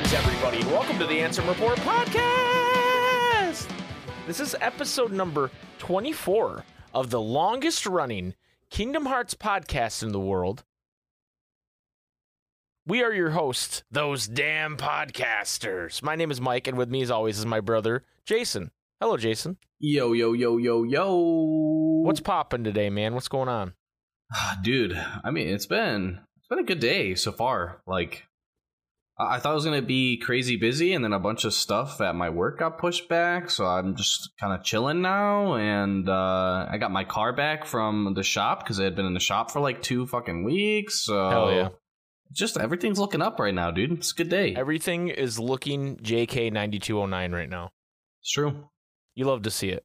Good tidings, everybody, and welcome to the Ansem Report podcast. This is episode number 24 of the longest running Kingdom Hearts podcast in the world. We are your hosts, those damn podcasters. My name is Mike, and with me, as always, is my brother, Jason. Hello, Jason. Yo, yo, yo, yo, yo. What's popping today, man? What's going on? Ah, dude? I mean, it's been it's been a good day so far. Like, I I thought it was gonna be crazy busy, and then a bunch of stuff at my work got pushed back. So I'm just kind of chilling now, and uh, I got my car back from the shop because it had been in the shop for like two fucking weeks. So Hell yeah. just everything's looking up right now, dude. It's a good day. Everything is looking JK9209 right now. it's true. You love to see it.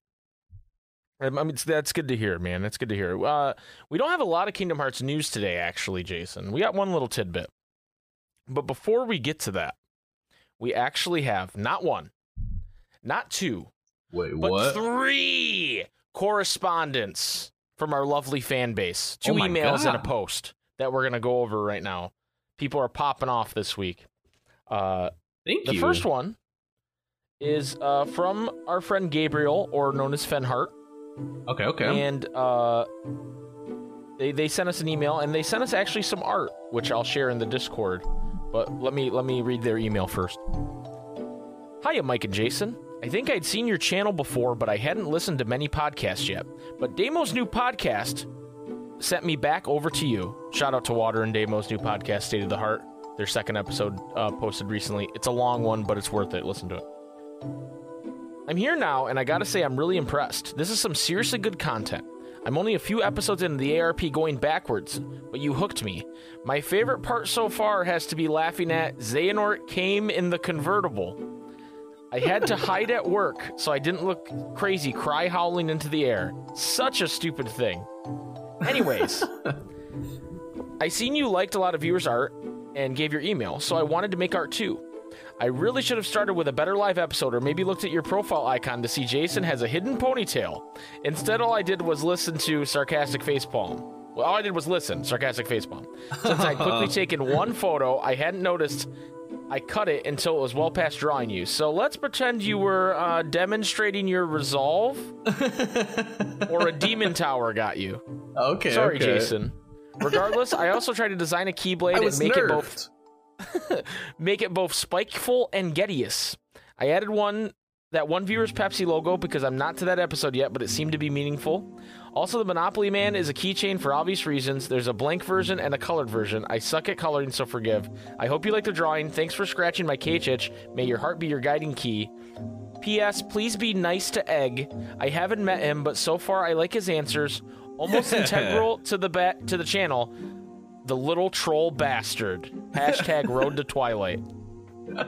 I mean, it's, that's good to hear, man. That's good to hear. Uh, we don't have a lot of Kingdom Hearts news today, actually, Jason. We got one little tidbit. But before we get to that, we actually have not one, not two, Wait, but what? three correspondents from our lovely fan base. Two Oh emails and a post that we're going to go over right now. People are popping off this week. Uh, Thank the you. first one is uh, from our friend Gabriel, or known as Fenhart, Okay, okay. and uh, they they sent us an email, and they sent us actually some art, which I'll share in the Discord. But let me let me read their email first. Hiya, Mike and Jason. I think I'd seen your channel before, but I hadn't listened to many podcasts yet. But Damo's new podcast sent me back over to you. Shout out to Water and Damo's new podcast, State of the Heart. Their second episode uh, posted recently. It's a long one, but it's worth it. Listen to it. I'm here now, and I gotta say, I'm really impressed. This is some seriously good content. I'm only a few episodes into the ARP going backwards, but you hooked me. My favorite part so far has to be laughing at Xehanort came in the convertible. I had to hide at work so I didn't look crazy cry howling into the air. Such a stupid thing. Anyways, I seen you liked a lot of viewers' art and gave your email, so I wanted to make art too. I really should have started with a better live episode or maybe looked at your profile icon to see Jason has a hidden ponytail. Instead, all I did was listen to Sarcastic Facepalm. Well, all I did was listen, Sarcastic Facepalm. Since I'd quickly taken one photo, I hadn't noticed I cut it until it was well past drawing you. So let's pretend you were uh, demonstrating your resolve or a demon tower got you. okay. Sorry, okay. Jason. Regardless, I also tried to design a keyblade and make it both make it both spikeful and Gettius. I added one that one viewer's Pepsi logo because I'm not to that episode yet, but it seemed to be meaningful. Also, the Monopoly Man is a keychain for obvious reasons. There's a blank version and a colored version. I suck at coloring, so forgive. I hope you like the drawing. Thanks for scratching my cage itch. May your heart be your guiding key. P.S. Please be nice to Egg. I haven't met him, but so far I like his answers. Almost integral to the ba- to the channel. The little troll bastard. Hashtag Road to Twilight.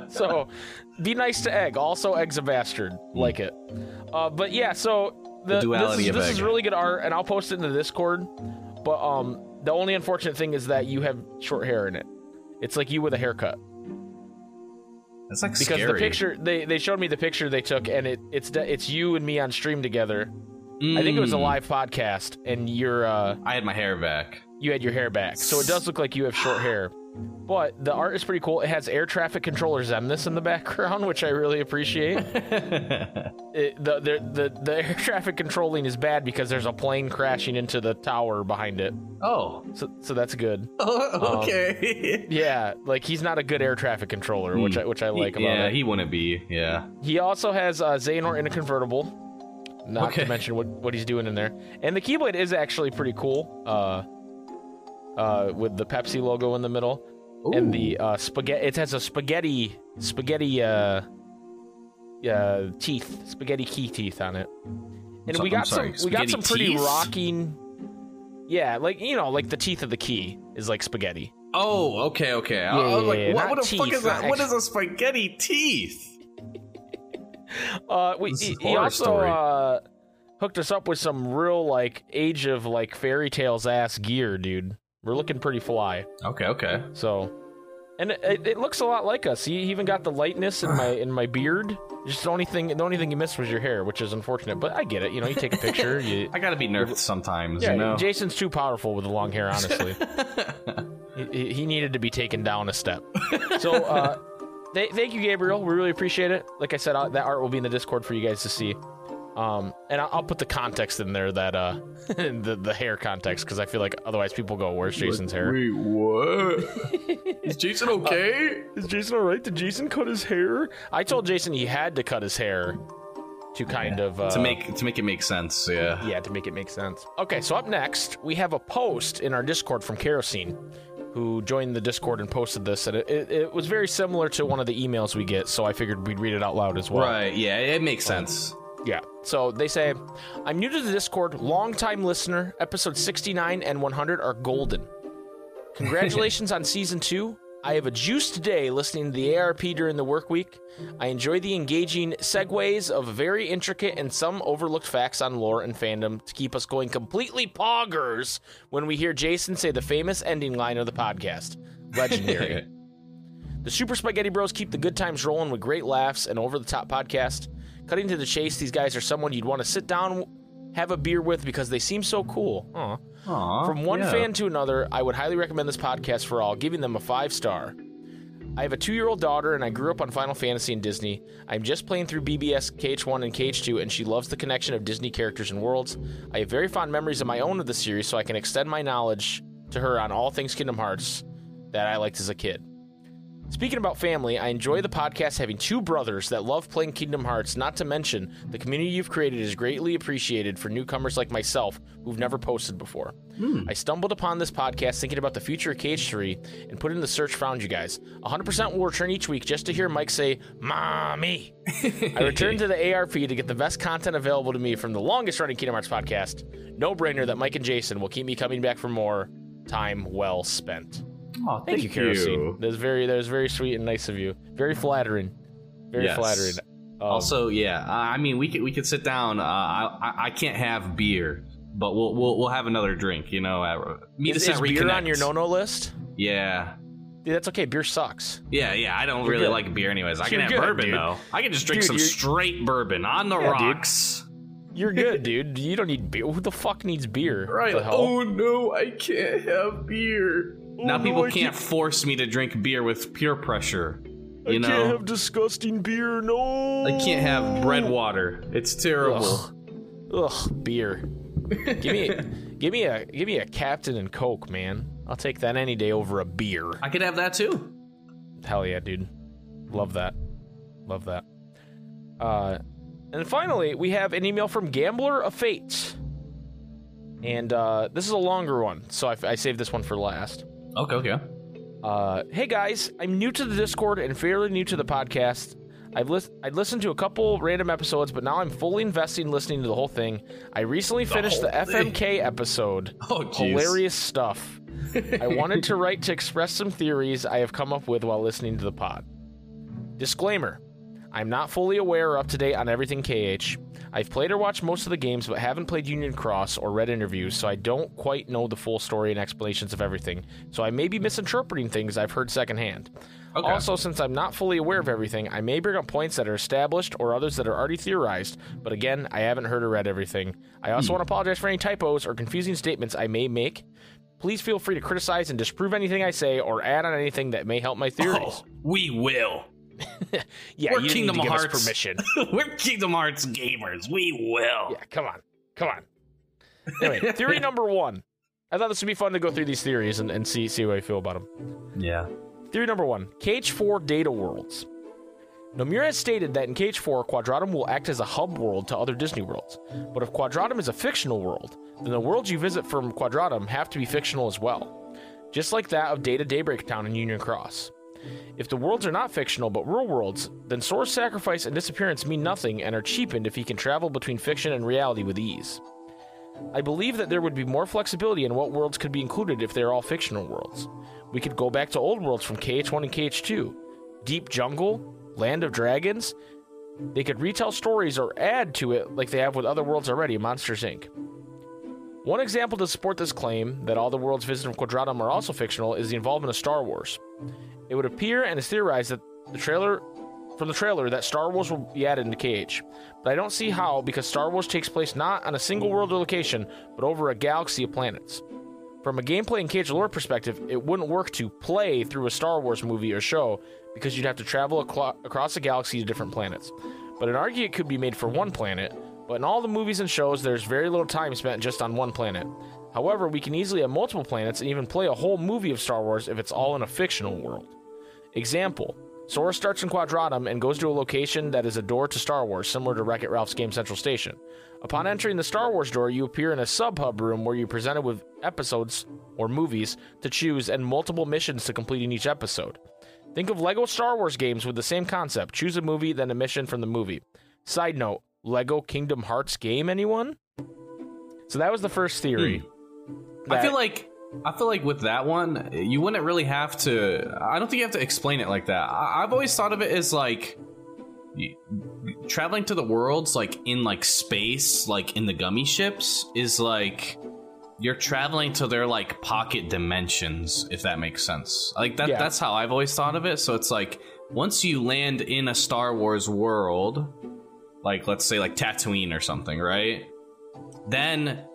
So, be nice to Egg. Also, Egg's a bastard. Like it. Uh, but yeah, so the, The duality this, is, of this is really good art, and I'll post it in the Discord. But um, the only unfortunate thing is that you have short hair in it. It's like you with a haircut That's like because scary. the picture they, they showed me the picture they took, and it it's de- it's you and me on stream together. I think it was a Mm. live podcast, and you're uh, I had my hair back. You had your hair back, so it does look like you have short hair. But the art is pretty cool. It has air traffic controller Xemnas in the background, which I really appreciate. It, the, the the the air traffic controlling is bad because there's a plane crashing into the tower behind it. oh. So so that's good. Oh, okay. Yeah, like he's not a good air traffic controller, which I which I like about yeah, it. he wouldn't be. Yeah. He also has uh, Xehanort in a convertible. Not Okay. to mention what, what he's doing in there. And the Keyblade is actually pretty cool. Uh, uh, with the Pepsi logo in the middle. And the uh, spaghetti. It has a spaghetti spaghetti uh, uh, teeth, spaghetti key teeth on it. And so- we got sorry, some we got some pretty teeth? rocking. Yeah, like you know, like the teeth of the key is like spaghetti. Oh, okay, okay. I- I was like, yeah, what, what the fuck is that? What is a spaghetti teeth? Uh, we, he, he also uh, hooked us up with some real like age of like fairy tales ass gear, dude. We're looking pretty fly. Okay, okay. So, and it, it, looks a lot like us. He even got the lightness in my in my beard. Just the only thing the only thing you missed was your hair, which is unfortunate. But I get it. You know, you take a picture. You, I gotta be nerfed sometimes, yeah, you know? Jason's too powerful with the long hair. Honestly, he, he needed to be taken down a step. So, uh, th- thank you, Gabriel. We really appreciate it. Like I said, uh, that art will be in the Discord for you guys to see. Um, and I'll, I'll put the context in there that uh, the the hair context because I feel like otherwise people go, "Where's Jason's hair?" Wait, what? Is Jason okay? Is Jason all right? Did Jason cut his hair? I told Jason he had to cut his hair to kind of uh, to make to make it make sense, yeah. yeah to make it make sense. Okay, so up next we have a post in our Discord from Kerosene, who joined the Discord and posted this, and it, it, it was very similar to one of the emails we get. So I figured we'd read it out loud as well. Right, yeah, it makes sense. Yeah. So they say, I'm new to the Discord, longtime listener. Episode 69 and 100 are golden. Congratulations on season two. I have a juiced day listening to the ARP during the work week. I enjoy the engaging segues of very intricate and some overlooked facts on lore and fandom to keep us going completely poggers when we hear Jason say the famous ending line of the podcast. Legendary. The Super Spikeghetti Bros keep the good times rolling with great laughs and over the top podcast. Cutting to the chase, these guys are someone you'd want to sit down, have a beer with because they seem so cool. Aw. Aw, From one yeah. fan to another, I would highly recommend this podcast for all, giving them a five star. I have a two year old daughter and I grew up on Final Fantasy and Disney. I'm just playing through BBS KH1 and KH2 and she loves the connection of Disney characters and worlds. I have very fond memories of my own of the series so I can extend my knowledge to her on all things Kingdom Hearts that I liked as a kid. Speaking about family, I enjoy the podcast having two brothers that love playing Kingdom Hearts, not to mention the community you've created is greatly appreciated for newcomers like myself who've never posted before. Hmm. I stumbled upon this podcast thinking about the future of KH3 and put in the search found you guys. 100% will return each week just to hear Mike say, Mommy. I returned to the ARP to get the best content available to me from the longest running Kingdom Hearts podcast. No brainer that Mike and Jason will keep me coming back for more. Time well spent. Aw, Thank, you, Kerosene. That's very that was very sweet and nice of you. Very flattering. Very Yes. flattering. Um, Also, yeah, I I mean, we could we could sit down. Uh, I I- I can't have beer, but we'll we'll we'll have another drink. You know, meet is, us is beer on your no-no list? Yeah, Dude, that's okay. Beer sucks. yeah, yeah. I don't You're really good. like beer, anyways. I You're can have good, bourbon dude. though. I can just drink Dude, some straight bourbon on the Yeah, rocks. You're good, dude. You don't need beer. Who the fuck needs beer? Right. Oh no, I can't have beer. Now people I can't can't- force me to drink beer with peer pressure. You I You can't have disgusting beer. No. I can't have bread water. It's terrible. Ugh. Ugh, beer. give me, give me a, give me a Captain and Coke, man. I'll take that any day over a beer. I could have that too. Hell yeah, dude. Love that. Love that. Uh, and finally, we have an email from Gambler of Fate. And uh, this is a longer one, so I, I saved this one for last. Okay, okay. Uh, hey guys, I'm new to the Discord and fairly new to the podcast. I've lis- I'd listened to a couple random episodes, but now I'm fully invested in listening to the whole thing. I recently finished the thing. FMK episode. Oh, jeez. Hilarious stuff. I wanted to write to express some theories I have come up with while listening to the pod. Disclaimer I'm not fully aware or up to date on everything KH. I've played or watched most of the games, but haven't played Union Cross or read interviews, so I don't quite know the full story and explanations of everything. So I may be misinterpreting things I've heard secondhand. Okay. Also, since I'm not fully aware of everything, I may bring up points that are established or others that are already theorized, but again, I haven't heard or read everything. I also hmm. want to apologize for any typos or confusing statements I may make. Please feel free to criticize and disprove anything I say or add on anything that may help my theories. Oh, we will. yeah, we're you Kingdom need to give us Hearts. permission. We're Kingdom Hearts gamers. We will. Yeah, come on. Come on. Anyway, theory number one. I thought this would be fun to go through these theories and, and see see how I feel about them. Yeah. Theory number one KH4 data worlds. Nomura has stated that in KH4, Quadratum will act as a hub world to other Disney worlds. But if Quadratum is a fictional world, then the worlds you visit from Quadratum have to be fictional as well, just like that of Data Daybreak Town and Union Cross. If the worlds are not fictional but real worlds, then Sora's sacrifice and disappearance mean nothing and are cheapened if he can travel between fiction and reality with ease. I believe that there would be more flexibility in what worlds could be included if they're all fictional worlds. We could go back to old worlds from KH1 and KH2. Deep Jungle, Land of Dragons. They could retell stories or add to it like they have with other worlds already, Monsters Inc. One example to support this claim that all the worlds visited from Quadratum are also fictional is the involvement of Star Wars. It would appear and is theorized that the trailer from the trailer that Star Wars will be added into KH. But I don't see how because Star Wars takes place not on a single world or location, but over a galaxy of planets. From a gameplay and cage lore perspective, it wouldn't work to play through a Star Wars movie or show because you'd have to travel across the galaxy to different planets. But an argument could be made for one planet, but in all the movies and shows, there's very little time spent just on one planet. However, we can easily have multiple planets and even play a whole movie of Star Wars if it's all in a fictional world. Example Sora starts in Quadratum and goes to a location that is a door to Star Wars, similar to Wreck It Ralph's Game Central Station. Upon entering the Star Wars door, you appear in a sub hub room where you're presented with episodes or movies to choose and multiple missions to complete in each episode. Think of Lego Star Wars games with the same concept choose a movie, then a mission from the movie. Side note Lego Kingdom Hearts game, anyone? So that was the first theory. Hmm. I that- feel like I feel like with that one, you wouldn't really have to. I don't think you have to explain it like that. I, I've always thought of it as like traveling to the worlds, like in like space, like in the gummy ships, is like you're traveling to their like pocket dimensions, if that makes sense. Like that. Yeah. That's how I've always thought of it. So it's like once you land in a Star Wars world, like let's say like Tatooine or something, right? Then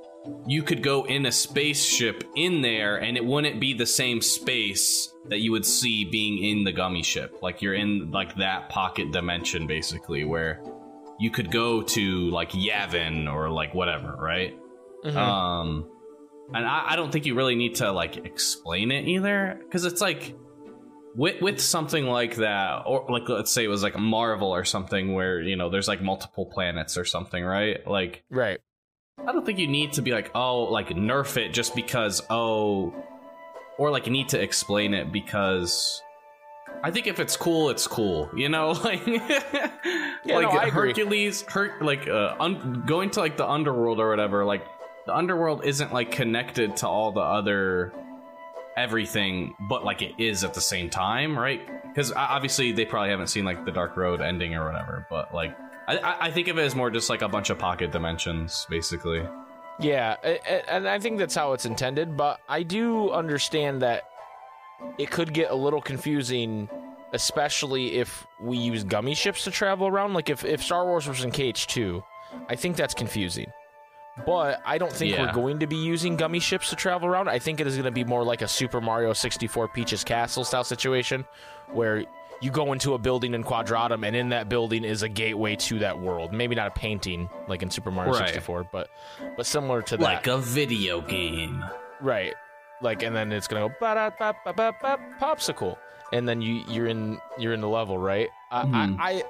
you could go in a spaceship in there and it wouldn't be the same space that you would see being in the gummy ship like you're in like that pocket dimension basically where you could go to like yavin or like whatever right Mhm. um and I, I don't think you really need to like explain it either because it's like with with something like that or like let's say it was like marvel or something where you know there's like multiple planets or something right like right. I don't think you need to be like, oh, like nerf it just because, oh, or like you need to explain it because. I think if it's cool, it's cool. You know, like like no, Hercules, Her- like uh, un- going to like the underworld or whatever. Like the underworld isn't like connected to all the other everything, but like it is at the same time, right? Because obviously they probably haven't seen like the Dark Road ending or whatever, but like I, I- I think of it as more just like a bunch of pocket dimensions, basically. Yeah, and I think that's how it's intended, but I do understand that it could get a little confusing, especially if we use gummy ships to travel around. Like if, if Star Wars was in KH2, I think that's confusing. But I don't think Yeah. we're going to be using gummy ships to travel around. I think it is going to be more like a Super Mario 64 Peach's Castle style situation where you go into a building in Quadratum and in that building is a gateway to that world. Maybe not a painting like in Super Mario Right. 64, but but similar to that. Like a video game. Right. Like, and then it's gonna go ba da ba ba ba ba popsicle, and then you you're in you're in the level, right? I Mhm. I, I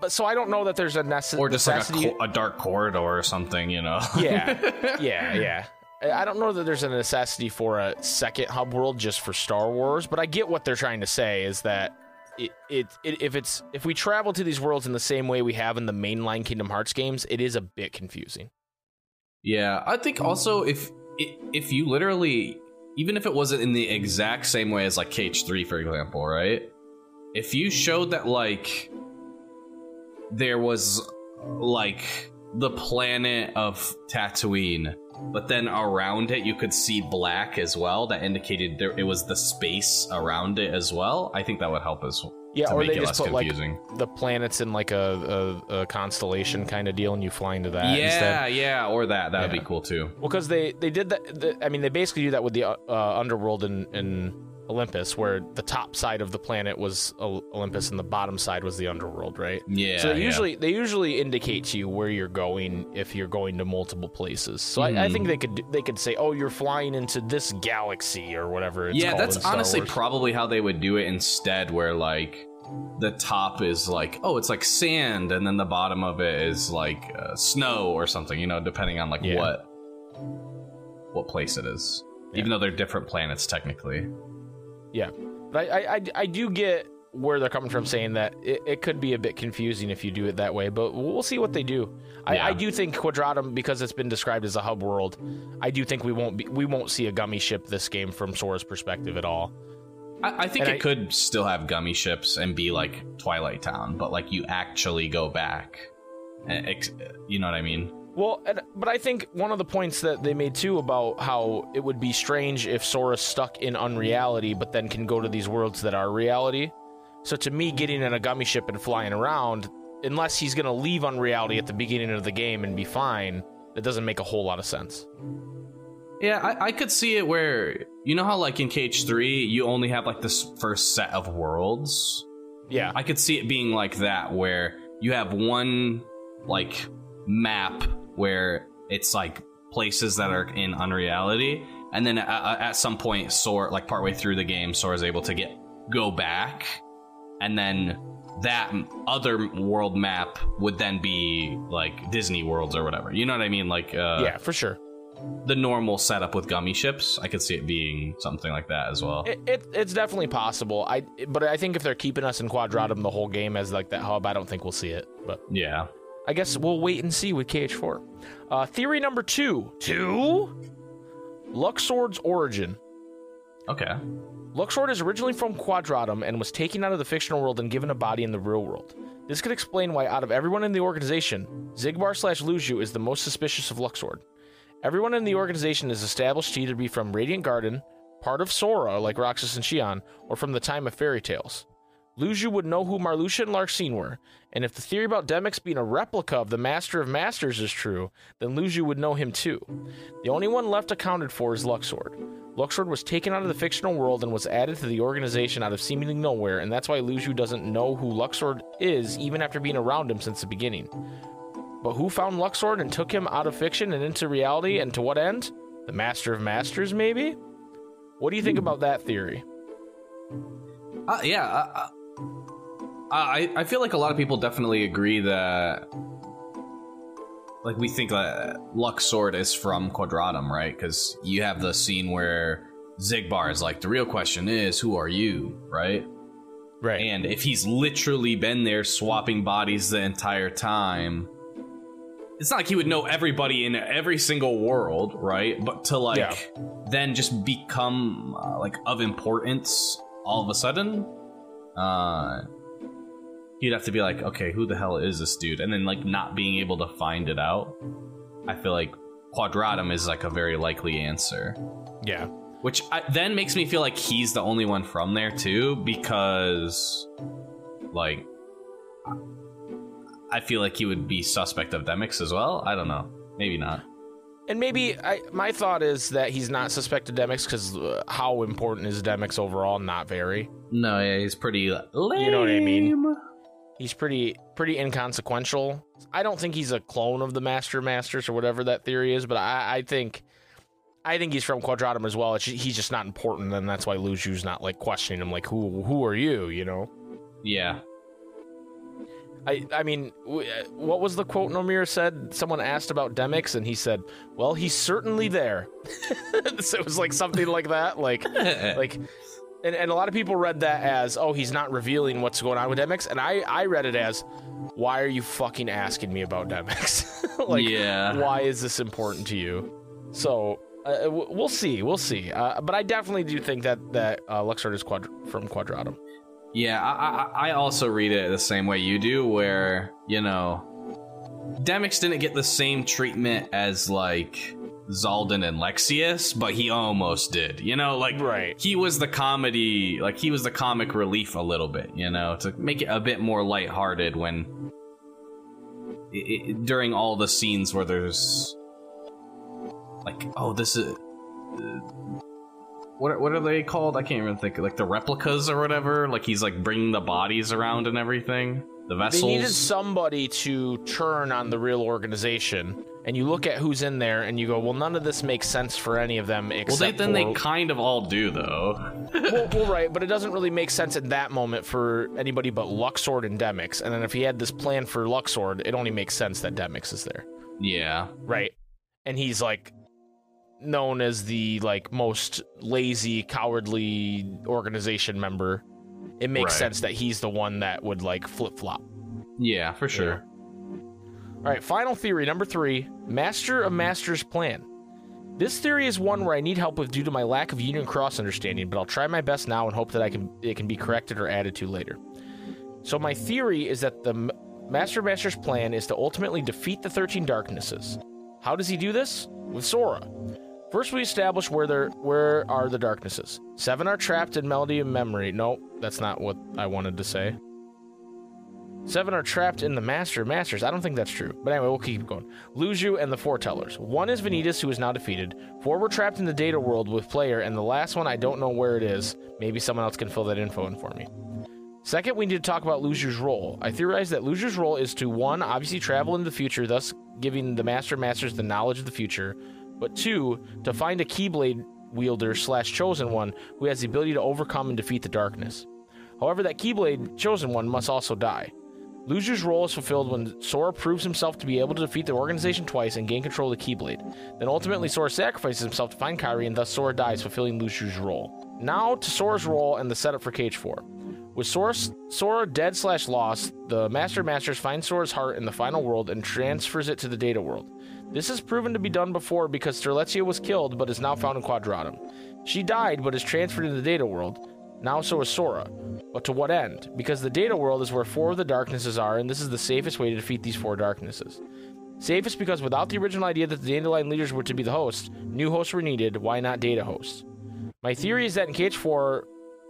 but so I don't know that there's a nece- Or just like a, necessity. co- a dark corridor or something, you know? Yeah. yeah, yeah. I I don't know that there's a necessity for a second hub world just for Star Wars, but I get what they're trying to say is that it, it, if it's if we travel to these worlds in the same way we have in the mainline Kingdom Hearts games, it is a bit confusing. Yeah, I think also if if you literally even if it wasn't in the exact same way as like KH3 for example, right? If you showed that like there was like the planet of Tatooine, but then around it you could see black as well, that indicated there it was the space around it as well. I think that would help us. Yeah, to or make they it just less put like confusing. the planets in like a, a, a constellation kind of deal, and you fly into that. yeah, instead. yeah, or that. That'd Yeah. be cool too. Well, because they they did that. The, I mean, they basically do that with the uh, underworld and in Olympus, where the top side of the planet was Olympus and the bottom side was the underworld, right? Yeah. so they yeah. usually they usually indicate to you where you're going if you're going to multiple places. So I, I Hmm. think they could they could say, oh, you're flying into this galaxy or whatever. It's yeah, that's honestly Wars. probably how they would do it instead, where like the top is like, oh, it's like sand, and then the bottom of it is like uh, snow or something, you know, depending on like Yeah. what what place it is. Yeah. Even though they're different planets technically. Yeah, but I, I, I, I do get where they're coming from saying that it, it could be a bit confusing if you do it that way, but we'll see what they do. I, Yeah. I do think Quadratum, because it's been described as a hub world, I do think we won't be we won't see a gummy ship this game from Sora's perspective at all. I, I think And it I- could still have gummy ships and be like Twilight Town, but like you actually go back. Eh, You know what I mean? Well, and, but I think one of the points that they made too about how it would be strange if Sora's stuck in unreality, but then can go to these worlds that are reality. So to me, getting in a gummy ship and flying around, unless he's going to leave unreality at the beginning of the game and be fine, that doesn't make a whole lot of sense. Yeah, I, I could see it where you know how like in KH3 you only have like this first set of worlds. Yeah. I could see it being like that where you have one like map where it's like places that are in unreality, and then at, at some point, Sora like partway through the game, Sora is able to get go back, and then that other world map would then be like Disney worlds or whatever. You know what I mean? Like uh, yeah, for sure. the normal setup with gummy ships. I could see it being something like that as well. It, it, it's definitely possible. I but I think if they're keeping us in Quadratum the whole game as like that hub, I don't think we'll see it. But yeah. I guess we'll wait and see with KH4. Uh, theory number two. Two? Luxord's origin. Okay. Luxord is originally from Quadratum and was taken out of the fictional world and given a body in the real world. This could explain why, out of everyone in the organization, Xigbar slash Luxu is the most suspicious of Luxord. Everyone in the organization is established to either be from Radiant Garden, part of Sora, like Roxas and Xion, or from the time of fairy tales. Luxu would know who Marluxia and Larxene were, and if the theory about Demyx being a replica of the Master of Masters is true, then Luxu would know him too. The only one left accounted for is Luxord. Luxord was taken out of the fictional world and was added to the organization out of seemingly nowhere, and that's why Luxu doesn't know who Luxord is even after being around him since the beginning. But who found Luxord and took him out of fiction and into reality, and to what end? The Master of Masters, maybe? What do you think about that theory? Uh, yeah. Uh, I I feel like a lot of people definitely agree that like we think that Luxord is from Quadratum, right? Because you have the scene where Xigbar is like, the real question is, who are you, right? Right. And if he's literally been there swapping bodies the entire time, it's not like he would know everybody in every single world, right? But to like Yeah. then just become uh, like of importance all of a sudden, uh, you'd have to be like, okay, who the hell is this dude? And then like not being able to find it out. I feel like Quadratum is like a very likely answer yeah. which I, then makes me feel like he's the only one from there too because like i feel like he would be suspect of Demyx as well i don't know maybe not And maybe I, my thought is that he's not suspected Demyx because uh, how important is Demyx overall? Not very. no yeah he's pretty lame. You know what I mean? He's pretty pretty inconsequential. I don't think he's a clone of the Master Masters or whatever that theory is, but I, I think I think he's from Quadratum as well. It's, he's just not important, and that's why Luxu's not like questioning him, like who who are you? You know. yeah I, I mean, uh, what was the quote Nomura said? Someone asked about Demyx, and he said, "Well, he's certainly there." so it was like something like that, like like, and, and a lot of people read that as, "Oh, he's not revealing what's going on with Demyx," and I I read it as, "Why are you fucking asking me about Demyx? like, Yeah. why is this important to you?" So. Uh, we'll see, we'll see. Uh, but I definitely do think that that uh, Luxord is quad- from Quadratum. Yeah, I, I, I also read it the same way you do, where, you know, Demyx didn't get the same treatment as, like, Xaldin and Lexaeus, but he almost did. You know, like, Right. he was the comedy, like, he was the comic relief a little bit, you know, to make it a bit more lighthearted when. i i during all the scenes where there's. Like, oh, this is. What, what are they called? I can't even think. Like the replicas or whatever. Like he's like bringing the bodies around and everything. The vessels. They needed somebody to turn on the real organization, and you look at who's in there, and you go, "Well, none of this makes sense for any of them well, except they, then for." they kind of all do though. well, well, right, but it doesn't really make sense at that moment for anybody but Luxord and Demyx. And then if he had this plan for Luxord, it only makes sense that Demyx is there, yeah. right? And he's like known as the like most lazy, cowardly organization member. It makes Right. sense that he's the one that would like flip flop. Yeah, for sure. All right, final theory number three Master of Master's plan. This theory is one where I need help with due to my lack of Union Cross understanding, but I'll try my best now and hope that I can it can be corrected or added to later. So my theory is that the Master of Master's plan is to ultimately defeat the 13 darknesses. How does he do this? With Sora. First, we establish where there where are the darknesses. Seven are trapped in Melody of Memory. No, that's not what I wanted to say. Seven are trapped in the Master Masters. I don't think that's true. But anyway, we'll keep going. Luxu and the Foretellers. One is Vanitas, who is now defeated. Four were trapped in the data world with Player, and the last one, I don't know where it is. Maybe someone else can fill that info in for me. Second, we need to talk about Luxu's role. I theorize that Luxu's role is to, one, obviously travel into the future, thus giving the Master Masters the knowledge of the future, but two, to find a Keyblade wielder slash chosen one who has the ability to overcome and defeat the darkness. However, that Keyblade chosen one must also die. Luxu's role is fulfilled when Sora proves himself to be able to defeat the organization twice and gain control of the Keyblade. Then ultimately, Sora sacrifices himself to find Kairi, and thus Sora dies, fulfilling Luxu's role. Now to Sora's role and the setup for KH4. With Sora, Sora dead slash lost, the Master Masters find Sora's heart in the final world and transfers it to the data world. This has proven to be done before because Strelitzia was killed but is now found in Quadratum. She died but is transferred into the data world. Now so is Sora. But to what end? Because the data world is where four of the darknesses are, and this is the safest way to defeat these four darknesses. Safest because without the original idea that the Dandelion leaders were to be the hosts, new hosts were needed. Why not data hosts? My theory is that in KH4,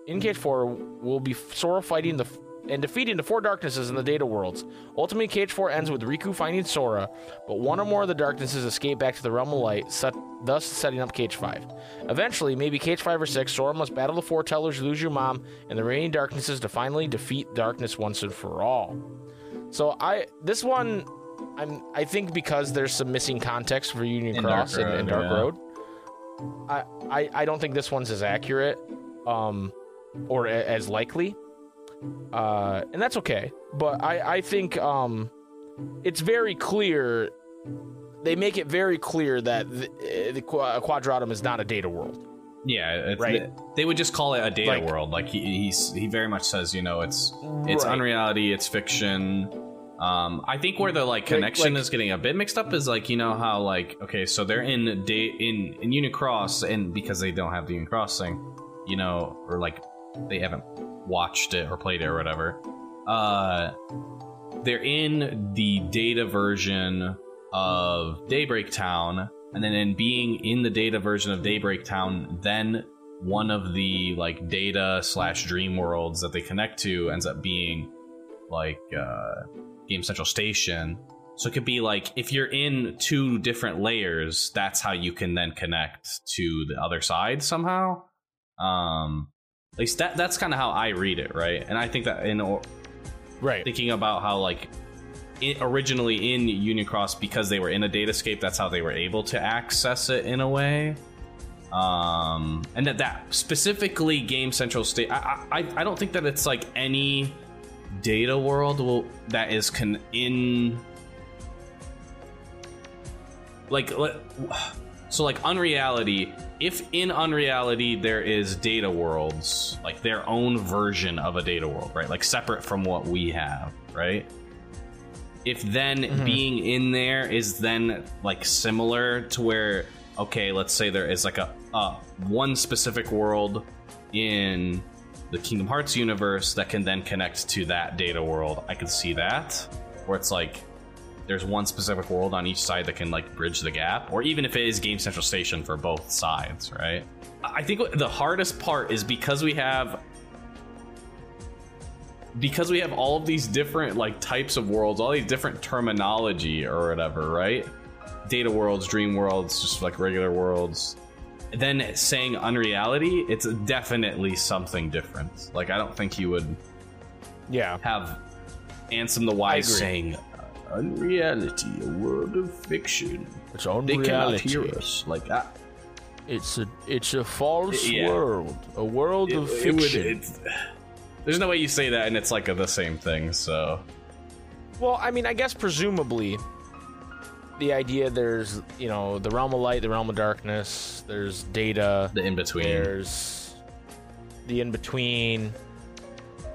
in KH4 we'll be Sora fighting the and defeating the four darknesses in the data worlds. Ultimately, KH4 ends with Riku finding Sora, but one or more of the darknesses escape back to the realm of light, set, thus setting up KH5. Eventually, maybe KH5 or 6, Sora must battle the foretellers, Luxu mom, and the remaining darknesses to finally defeat darkness once and for all. So I this one I'm I think because there's some missing context for Union In Cross Dark and, and Dark yeah. Road. I, I I don't think this one's as accurate um or a, as likely. Uh and that's okay. But I I think um it's very clear they make it very clear that the, the Quadratum is not a data world. Yeah, it's, Right. they, would just call it a data Like- world. Like he he's, he very much says, you know, it's it's Right. unreality, it's fiction. Um, I think where the like connection like- is getting a bit mixed up is like you know how like okay, so they're in day in in Unicross, and because they don't have the Unicross thing, you know, or like they haven't watched it or played it or whatever. Uh, they're in the data version of Daybreak Town, and then in being in the data version of Daybreak Town, then one of the like data slash dream worlds that they connect to ends up being like uh, Game Central Station. So it could be like if you're in two different layers, that's how you can then connect to the other side somehow. Um, at least that that's kind of how I read it, right? And I think that in or- Right. thinking about how like originally in Unicross because they were in a datascape, that's how they were able to access it in a way. Um, and that that specifically Game Central State, I, I I don't think that it's like any data world will that is con in like so like unreality if in unreality there is data worlds like their own version of a data world right? Like separate from what we have right? If then Mhm. being in there is then like similar to where okay let's say there is like a, a one specific world in the kingdom hearts universe that can then connect to that data world. I can see that where it's like there's one specific world on each side that can like bridge the gap or even if it is game central station for both sides right? I think the hardest part is because we have because we have all of these different like types of worlds all these different terminology or whatever right? Data worlds dream worlds just like regular worlds. Then saying unreality it's definitely something different. Like i don't think you would Yeah. have Ansem the Wise saying, "Unreality, a world of fiction. It's on They cannot hear us." Like that. It's a it's a false Yeah. world, a world of It- it would- fiction. there's no way you say that and it's like the same thing. So well, I mean, I guess presumably, the idea there's you know the realm of light, the realm of darkness. There's data. the in between. There's the in between.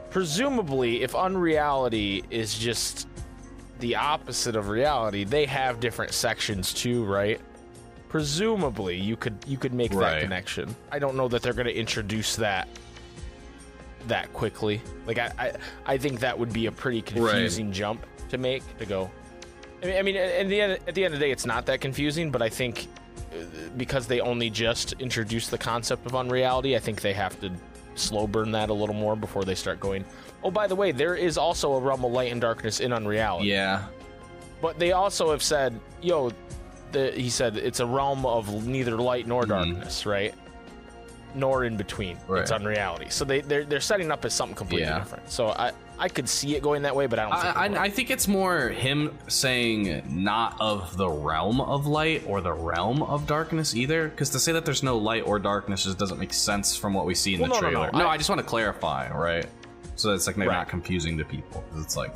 Presumably, if unreality is just the opposite of reality, they have different sections too, right? Presumably, you could you could make that connection. I don't know that they're going to introduce that that quickly. Like I, I I think that would be a pretty confusing jump to make to go. I mean, I mean, at the end at the end of the day, it's not that confusing, but I think uh, because they only just introduced the concept of unreality, I think they have to slow burn that a little more before they start going. Oh, by the way, there is also a realm of light and darkness in Unreality. Yeah. But they also have said, yo, the, he said it's a realm of neither light nor Mhm. darkness, right? Nor in between. Right. It's unreality. So they they're, they're setting up as something completely Yeah. different. So I I could see it going that way, but I don't think. I. I, I think it's more him saying not of the realm of light or the realm of darkness either. Because to say that there's no light or darkness just doesn't make sense from what we see in Well, the no, no, trailer. no, I, I- just want to clarify, right? So it's like they're Right. not confusing the people. 'Cause it's like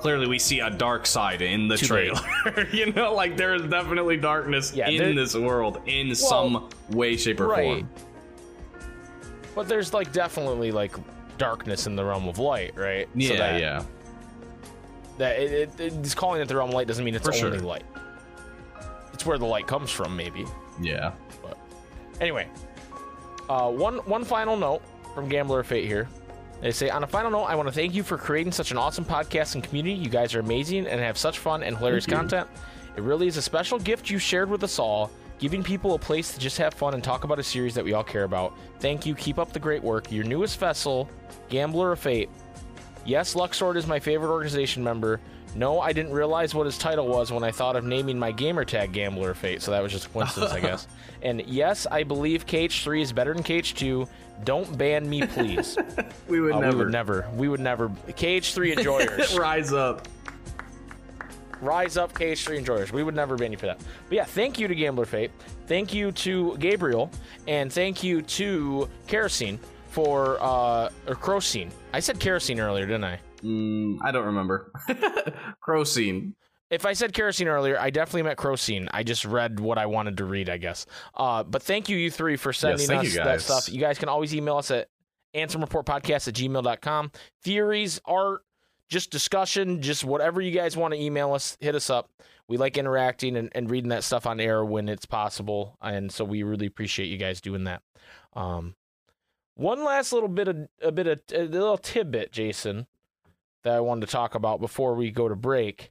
clearly we see a dark side in the Too trailer. you know, like there is definitely darkness Yeah, in this world in some way, shape, or right. form. But there's like definitely like darkness in the realm of light, right? Yeah, so that, yeah. That it, it, it's calling it the realm of light doesn't mean it's For only sure. light. It's where the light comes from, maybe. Yeah. But anyway, uh, one one final note from Gambler of Fate here. They say, on a final note, I want to thank you for creating such an awesome podcast and community. You guys are amazing and have such fun and hilarious content. It really is a special gift you shared with us all, giving people a place to just have fun and talk about a series that we all care about. Thank you. Keep up the great work. Your newest vessel, Gambler of Fate. Yes, Luxord is my favorite organization member. No, I didn't realize what his title was when I thought of naming my gamertag Gambler Fate, so that was just a coincidence, I guess. And yes, I believe KH3 is better than KH2. Don't ban me, please. We would Uh, never we would never. We would never. KH3 enjoyers. rise up. Rise up, KH3 enjoyers. We would never ban you for that. But yeah, thank you to Gambler Fate. Thank you to Gabriel. And thank you to Kerosene for, uh, or Crocine. I said kerosene earlier, didn't I? Mm, I don't remember. Crow scene. If I said kerosene earlier, I definitely meant crocine. I just read what I wanted to read, I guess. Uh, but thank you, you three, for sending thank us that stuff. You guys can always email us at ansemreportpodcast at gmail.com. Theories, art, just discussion, just whatever you guys want to email us, hit us up. We like interacting and, and reading that stuff on air when it's possible. And so we really appreciate you guys doing that. Um, one last little bit of a bit of a little tidbit, Jason, that I wanted to talk about before we go to break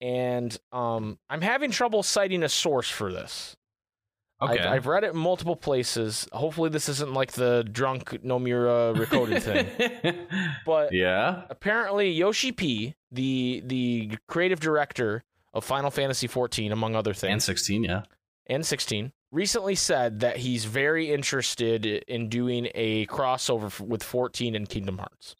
and um, I'm having trouble citing a source for this. Okay. I've, I've read it in multiple places. Hopefully, this isn't like the drunk Nomura recoded thing. But yeah. apparently, Yoshi P, the the creative director of Final Fantasy XIV, among other things, And things, 16, yeah. and 16, recently said that he's very interested in doing a crossover with 14 and Kingdom Hearts.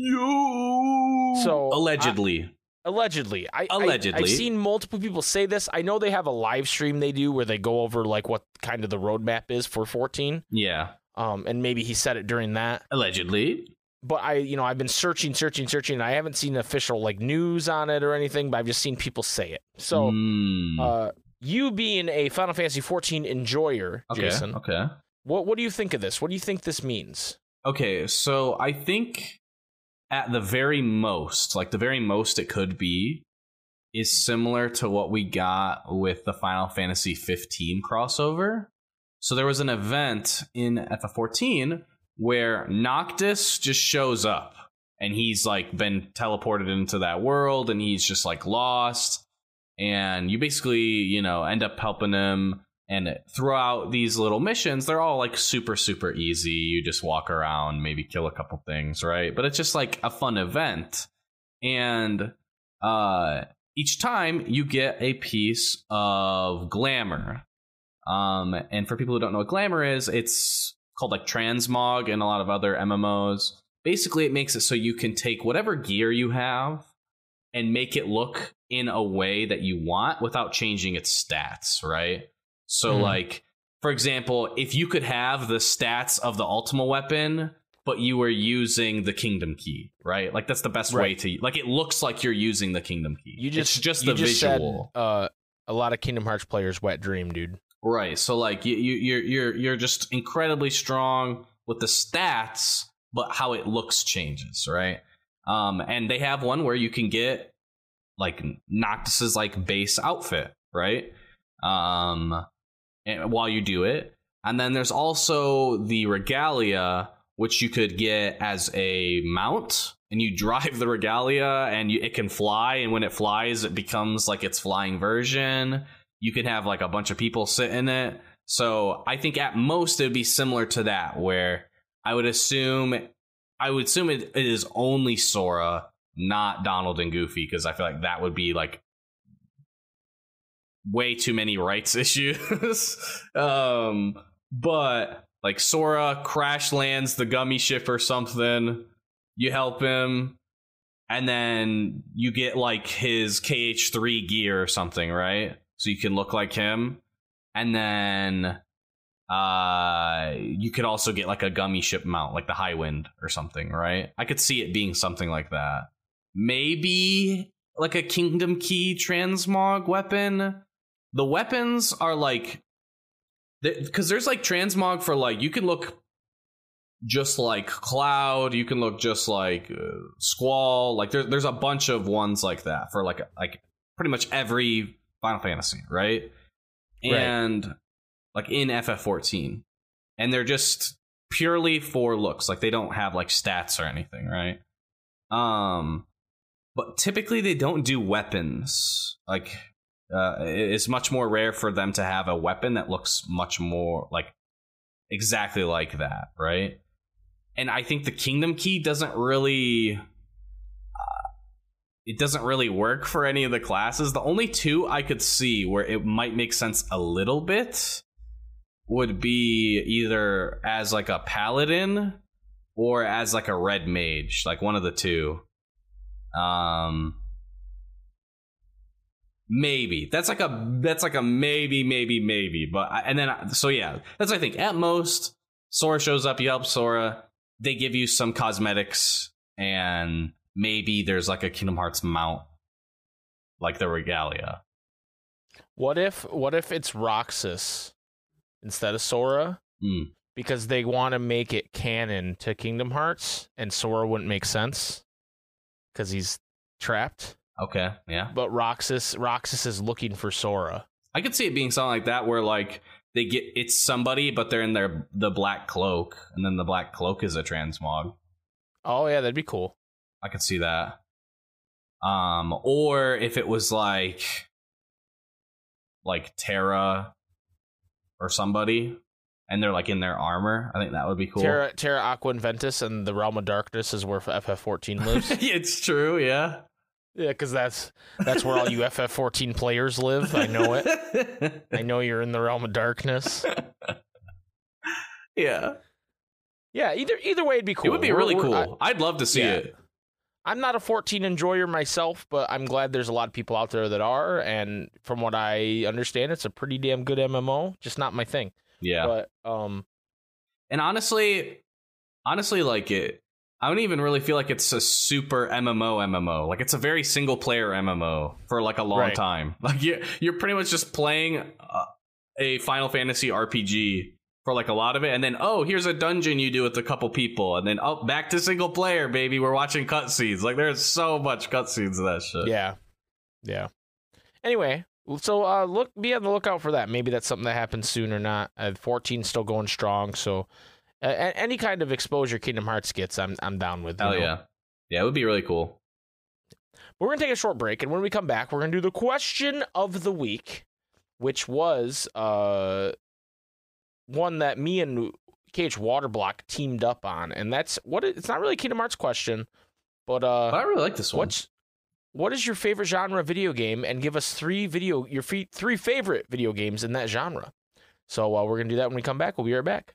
Yo. So, allegedly. Allegedly, I, I- Allegedly. I've seen multiple people say this. I know they have a live stream they do where they go over like what kind of the roadmap is for 14. yeah. Um, and maybe he said it during that. Allegedly. But I, you know, I've been searching, searching, searching. And I haven't seen official like news on it or anything. But I've just seen people say it. So, Mm. uh, you being a Final Fantasy 14 enjoyer, okay. Jason, Okay. what what do you think of this? What do you think this means? Okay, so I think at the very most, like the very most it could be, is similar to what we got with the Final Fantasy 15 crossover. So there was an event in FF14 where Noctis just shows up and he's like been teleported into that world and he's just like lost. And you basically, you know, end up helping him and throughout these little missions, they're all like super, super easy. You just walk around, maybe kill a couple things, right? But it's just like a fun event. And uh, each time you get a piece of glamour. Um, and for people who don't know what glamour is, it's called like transmog and a lot of other MMOs. Basically, it makes it so you can take whatever gear you have and make it look in a way that you want without changing its stats, right? So, Mhm. like, for example, if you could have the stats of the Ultima weapon, but you were using the Kingdom Key, right? Like, that's the best way to, like, it looks like you're using the Kingdom Key. You just it's just the just said, visual. uh, a lot of Kingdom Hearts players wet dream, dude. Right. So like you, you you're you're you're just incredibly strong with the stats, but how it looks changes, right? Um, and they have one where you can get like Noctis's like base outfit, right? Um, while you do it, and then there's also the regalia, which you could get as a mount, and you drive the regalia, and you, it can fly, and when it flies, it becomes like its flying version you can have like a bunch of people sit in it. So I think at most it would be similar to that, where I would assume I would assume it, it is only Sora, not Donald and Goofy, because I feel like that would be like way too many rights issues. um, but like Sora crash lands the gummy ship or something, you help him, and then you get like his KH3 gear or something, right? So you can look like him. And then uh you could also get like a gummy ship mount, like the Highwind or something, right? I could see it being something like that. Maybe like a kingdom key transmog weapon. The weapons are like because there's like transmog for like you can look just like cloud you can look just like uh, squall like there's there's a bunch of ones like that for like like pretty much every final fantasy right, Right. and like in ff14 and they're just purely for looks like they don't have like stats or anything right? Um but typically they don't do weapons like uh, it's much more rare for them to have a weapon that looks much more like exactly like that, right? And I think the Kingdom Key doesn't really. uh, It doesn't really work for any of the classes. The only two I could see where it might make sense a little bit would be either as like a paladin or as like a red mage, like one of the two. Um, maybe that's like a that's like a maybe maybe maybe but I, and then I- so yeah that's what i think at most sora shows up you help sora they give you some cosmetics and maybe there's like a kingdom hearts mount like the regalia What if what if it's Roxas instead of Sora? Mm. Because they want to make it canon to Kingdom Hearts, and Sora wouldn't make sense because he's trapped. Okay yeah But Roxas Roxas is looking for Sora. i could see it being something like that where like they get it's somebody but they're in their the black cloak and then the black cloak is a transmog Oh yeah, that'd be cool. I could see that. Um, or if it was like like Terra or somebody, and they're like in their armor, I think that would be cool. Terra Terra Aqua and Ventus and the Realm of Darkness is where FF14 lives. it's true, yeah. Yeah, because that's that's where all you FF14 players live. I know it. I know you're in the Realm of Darkness. yeah, Yeah, either either way, it'd be cool. it would be We're- really we're- cool. I, would love to see yeah. it. I'm not a 14 enjoyer myself, but I'm glad there's a lot of people out there that are. And from what I understand, it's a pretty damn good MMO. Just not my thing. Yeah, But um, and honestly, honestly, like it. I don't even really feel like it's a super MMO MMO. Like it's a very single player MMO for like a long Right. time. Like you you're pretty much just playing uh, a Final Fantasy RPG for like a lot of it and then oh, here's a dungeon you do with a couple people and then oh, back to single player baby. We're watching cutscenes. Like there's so much cutscenes of that shit. yeah, yeah. Anyway, so uh, look, be on the lookout for that. Maybe that's something that happens soon or not. Uh, 14 still going strong, so uh, any kind of exposure Kingdom Hearts gets, I'm I'm down with. know? yeah. Yeah, it would be really cool. We're going to take a short break, and when we come back, we're going to do the question of the week, which was uh, one that me and KH Waterblock teamed up on, and that's what it, it's not really a Kingdom Hearts question, but uh, But I really like this one. what's what is your favorite genre video game, and give us three video your fe- three favorite video games in that genre. So uh, we're gonna do that when we come back. We'll be right back.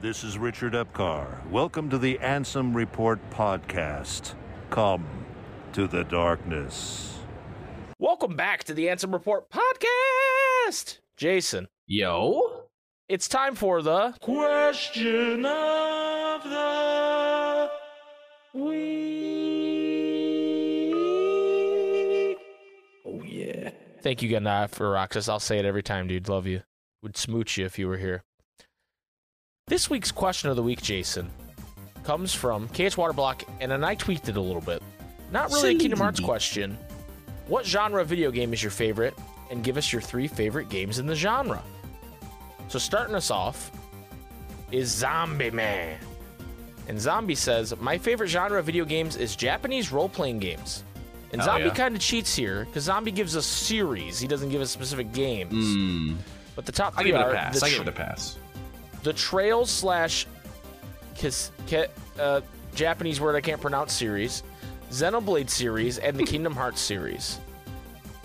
This is Richard Epcar. Welcome to the Ansem Report podcast. Come to the darkness. Welcome back to the Ansem Report podcast, Jason. Yo. It's time for the question of the week. Oh yeah. Thank you again uh, for Roxas. I'll say it every time, dude. Love you. Would smooch you if you were here. This week's question of the week, Jason, comes from KH Waterblock, and then I tweaked it a little bit. Not really a Kingdom Hearts question. What genre of video game is your favorite? And give us your three favorite games in the genre. So starting us off is Zombie Man. And Zombie says, My favorite genre of video games is Japanese role playing games. And Hell Zombie yeah. kind of cheats here because Zombie gives us series. He doesn't give us specific games. Hmm. But the top three I give it are a pass. the, I tr- give it a pass. The Trails slash Kis- uh, Japanese word I can't pronounce series, Xenoblade series, and the Kingdom Hearts series.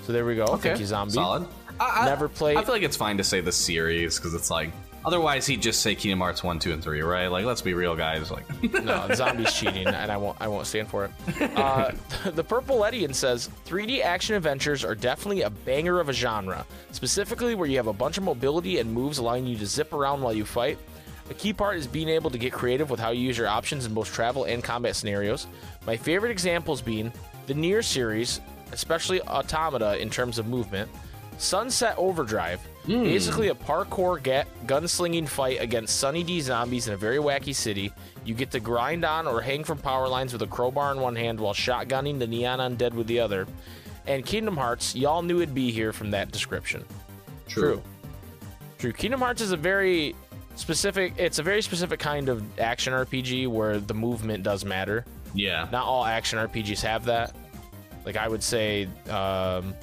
So there we go. Thank you, Zombie. Solid. I, I, Never played- I feel like it's fine to say the series because it's like otherwise he'd just say Kingdom Hearts one, two, and three, right? Like let's be real, guys. Like No, Zombie's cheating, and I won't. I won't stand for it. Uh, the Purple Edian says 3D action adventures are definitely a banger of a genre, specifically where you have a bunch of mobility and moves allowing you to zip around while you fight. A key part is being able to get creative with how you use your options in both travel and combat scenarios. My favorite examples being the NieR series, especially Automata in terms of movement, Sunset Overdrive, basically a parkour ga- gunslinging fight against Sunny D zombies in a very wacky city. You get to grind on or hang from power lines with a crowbar in one hand while shotgunning the neon undead with the other. And Kingdom Hearts, y'all knew it'd be here from that description. True. True. Kingdom Hearts is a very specific. It's a very specific kind of action RPG where the movement does matter. yeah, Not all action RPGs have that. Like I would say, um,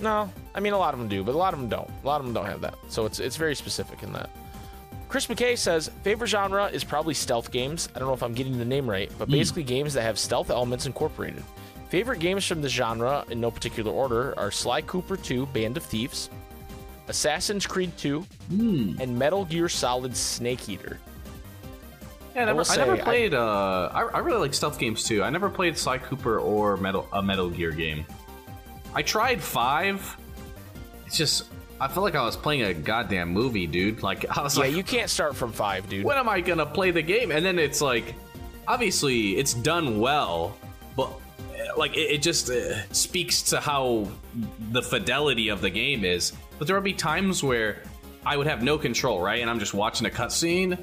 no, I mean a lot of them do, but a lot of them don't. A lot of them don't have that. So it's it's very specific in that. Chris McKay says favorite genre is probably stealth games. I don't know if I'm getting the name right, but basically games that have stealth elements incorporated. Favorite games from the genre, in no particular order, are Sly Cooper 2: Band of Thieves, Assassin's Creed 2, and Metal Gear Solid Snake Eater. yeah. I never, will I never say, I- played. uh, I, I really like stealth games too. I never played Sly Cooper or Metal a Metal Gear game. I tried five. It's just I felt like I was playing a goddamn movie, dude. Like I was Yeah, like, you can't start from five, dude. when am I gonna play the game? And then it's like, obviously, it's done well, but like it, it just uh, speaks to how the fidelity of the game is. But there would be times where I would have no control, right? And I'm just watching a cutscene,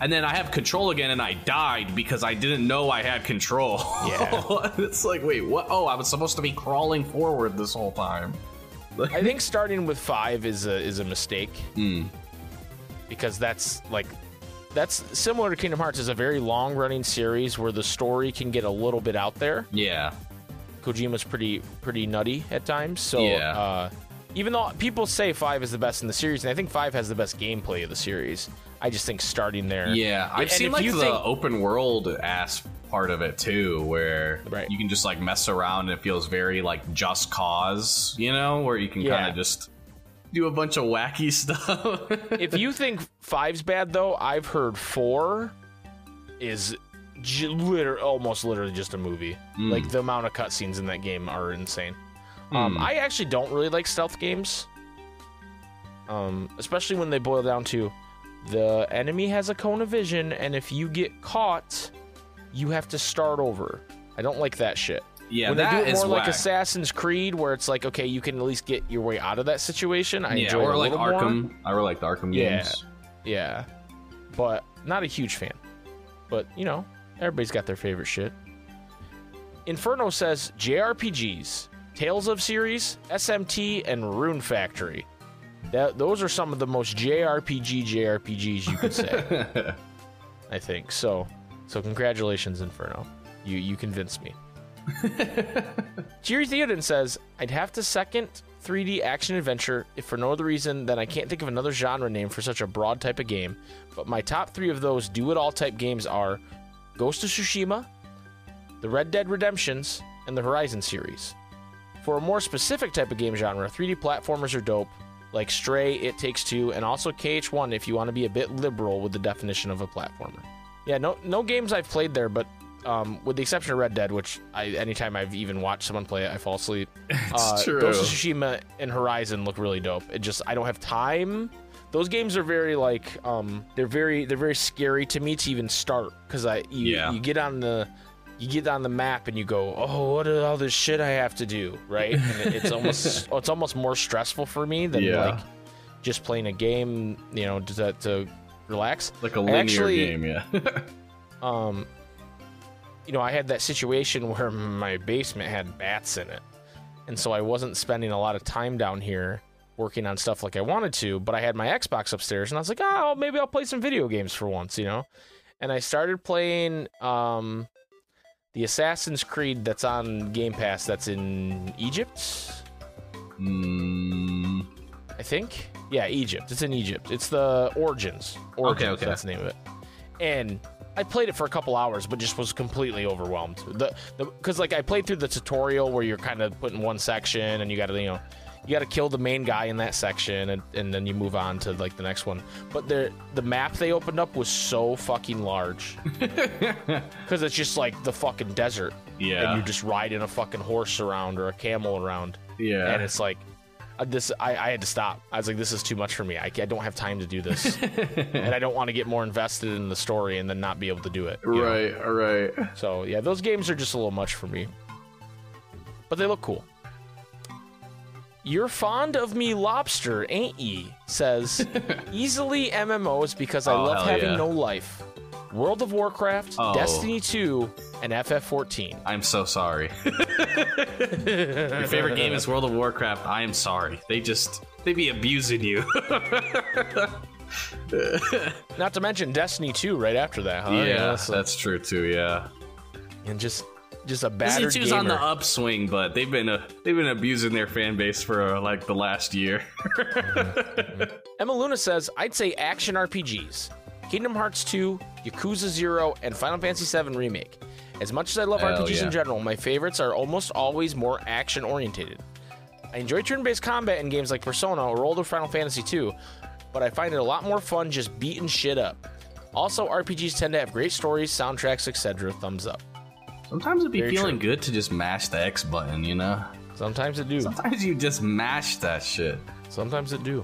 and then I have control again, and I died because I didn't know I had control. Yeah. it's like, wait, what? Oh, I was supposed to be crawling forward this whole time. I think starting with five is a is a mistake Hmm. because that's like that's similar to Kingdom Hearts is a very long running series where the story can get a little bit out there. Yeah. Kojima's pretty pretty nutty at times, so Yeah. uh, even though people say five is the best in the series, and I think five has the best gameplay of the series, I just think starting there. Yeah, I've And seen like you the think- open world ass part of it too, where Right. you can just like mess around and it feels very like just cause, you know, where you can Yeah. kind of just do a bunch of wacky stuff. if you think five's bad though, I've heard four is j- liter- almost literally just a movie. Hmm. Like the amount of cutscenes in that game are insane. Um, I actually don't really like stealth games, um, especially when they boil down to the enemy has a cone of vision, and if you get caught, you have to start over. I don't like that shit. yeah, when they do it is more like whack. Assassin's Creed, where it's like, okay, you can at least get your way out of that situation. I yeah, enjoy it or a like little more. Arkham. I really like the Arkham Yeah. games. Yeah. But not a huge fan. But, you know, everybody's got their favorite shit. Inferno says JRPGs, Tales of series, SMT, and Rune Factory. That, those are some of the most JRPG JRPGs you could say. I think. So so congratulations, Inferno. You you convinced me. Jerry Theoden says, I'd have to second 3D action adventure if for no other reason than I can't think of another genre name for such a broad type of game. But my top three of those do it all type games are Ghost of Tsushima, the Red Dead Redemptions, and the Horizon series. For a more specific type of game genre, 3D platformers are dope, like Stray, It Takes Two, and also KH1 if you want to be a bit liberal with the definition of a platformer. Yeah, no no games I've played there, but um, with the exception of Red Dead, which I anytime I've even watched someone play it, I fall asleep. uh, true. Ghost of Tsushima and Horizon look really dope. It just I don't have time. Those games are very like um, they're very they're very scary to me to even start because I you, Yeah. you get on the you get on the map and you go, oh, what is all this shit I have to do, right? And it- it's almost it's almost more stressful for me than Yeah. like just playing a game, you know, to, to relax. Like a linear actually- game, yeah. um you know i had that situation where my basement had bats in it and so i wasn't spending a lot of time down here working on stuff like i wanted to but i had my xbox upstairs and i was like oh maybe i'll play some video games for once you know and i started playing um the assassin's creed that's on game pass that's in egypt mm, I think. Yeah, Egypt. It's in Egypt. It's the Origins. Origins okay. That's the name of it. And I played it for a couple hours, but just was completely overwhelmed. The because like I played through the tutorial where you're kind of put in one section and you got to you know you got to kill the main guy in that section and, and then you move on to like the next one. But the the map they opened up was so fucking large. Because it's just like the fucking desert. Yeah, and you're just riding a fucking horse around or a camel around. Yeah. and it's like uh, this I, I had to stop. I was like this is too much for me. I, I don't have time to do this. And i don't want to get more invested in the story and then not be able to do it you know? right, right. so yeah those games are just a little much for me. But they look cool you're fond of me lobster ain't ye says easily mmos because i Oh, love having yeah. no life world of warcraft Oh. destiny 2 and ff14 I'm so sorry. Your favorite game is World of Warcraft. I am sorry. They just they be abusing you. not to mention destiny 2 right after that huh yeah, so- that's true too. Yeah. and just just a battered 2's gamer. on the upswing, but they've been uh, they've been abusing their fan base for uh, like the last year. Emma Luna says, "I'd say action RPGs, Kingdom Hearts 2, Yakuza 0, and Final Fantasy 7 Remake. As much as I love Hell RPGs yeah. in general, my favorites are almost always more action orientated. I enjoy turn-based combat in games like Persona or older Final Fantasy 2, but I find it a lot more fun just beating shit up. Also, RPGs tend to have great stories, soundtracks, etc. Thumbs up. Sometimes it'd be Very feeling true. good to just mash the X button, you know. Sometimes it do. Sometimes you just mash that shit. Sometimes it do.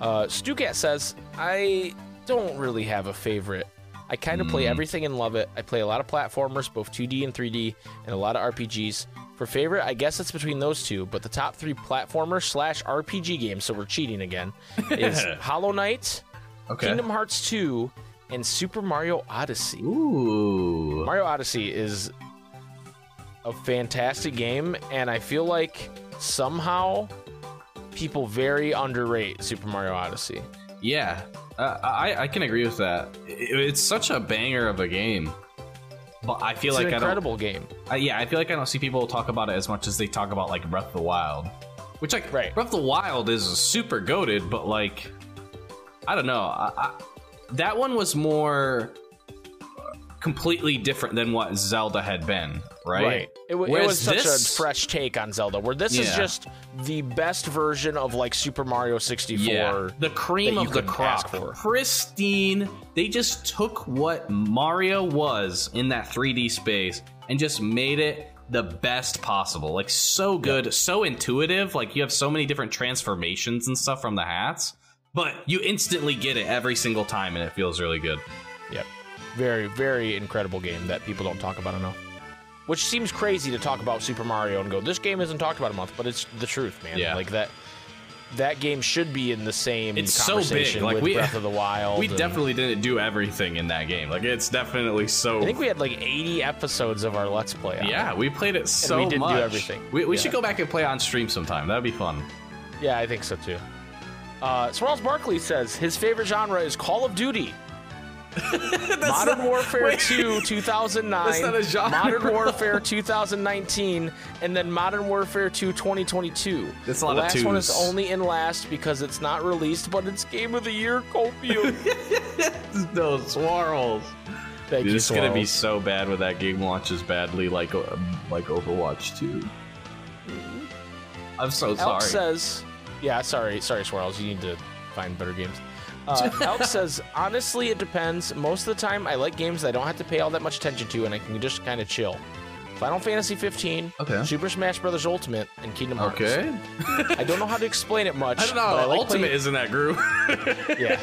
Uh, Stucat says, I don't really have a favorite. I kind of play everything and love it. I play a lot of platformers, both 2D and 3D, and a lot of RPGs. For favorite, I guess it's between those two, but the top three platformer slash RPG games, so we're cheating again, is Hollow Knight, Okay. Kingdom Hearts 2, and Super Mario Odyssey. Ooh. Mario Odyssey is a fantastic game, and I feel like somehow people very underrate Super Mario Odyssey. Yeah, uh, I I can agree with that. It- it's such a banger of a game, but I feel It's like an incredible game. I, yeah, I feel like I don't see people talk about it as much as they talk about like Breath of the Wild, which like Right. Breath of the Wild is super goaded, but like I don't know. I, that one was more completely different than what Zelda had been, right? It, wa- it was such this- a fresh take on Zelda, where this is just the best version of like Super Mario 64. Yeah, the cream of the crop, for. pristine. They just took what Mario was in that 3D space and just made it the best possible. Like so good, so intuitive. Like you have so many different transformations and stuff from the hats, but you instantly get it every single time, and it feels really good. Yep. Very, very incredible game that people don't talk about enough. Which seems crazy to talk about Super Mario and go, this game isn't talked about a month, but it's the truth, man. Yeah. Like that that game should be in the same It's so big. conversation Like with we, Breath of the Wild. we and- definitely didn't do everything in that game. Like it's definitely so. I think we had like 80 episodes of our Let's Play. yeah, it. we played it so we didn't do much. everything. We, we Yeah. should go back and play on stream sometime. That'd be fun. Yeah, I think so too. Uh, Swirls Barkley says his favorite genre is Call of Duty. Modern not- Warfare wait. 2 2009, That's not a genre. Modern Warfare 2019, and then Modern Warfare 2 2022. That's a lot the of last one is only in last because it's not released, but it's Game of the Year copium. Those swirls. Thank Dude, you, it's gonna be so bad when that game launches badly, like uh, like Overwatch 2. I'm so Elk sorry. says, "Yeah, sorry, sorry, Swirls. You need to find better games." Uh, Elk says, "Honestly, it depends. Most of the time, I like games that I don't have to pay all that much attention to, and I can just kind of chill." Final Fantasy 15, Okay. Super Smash Bros. Ultimate, and Kingdom Hearts. okay. I don't know how to explain it much. I don't know. but I like Ultimate playing- isn't that group. yeah.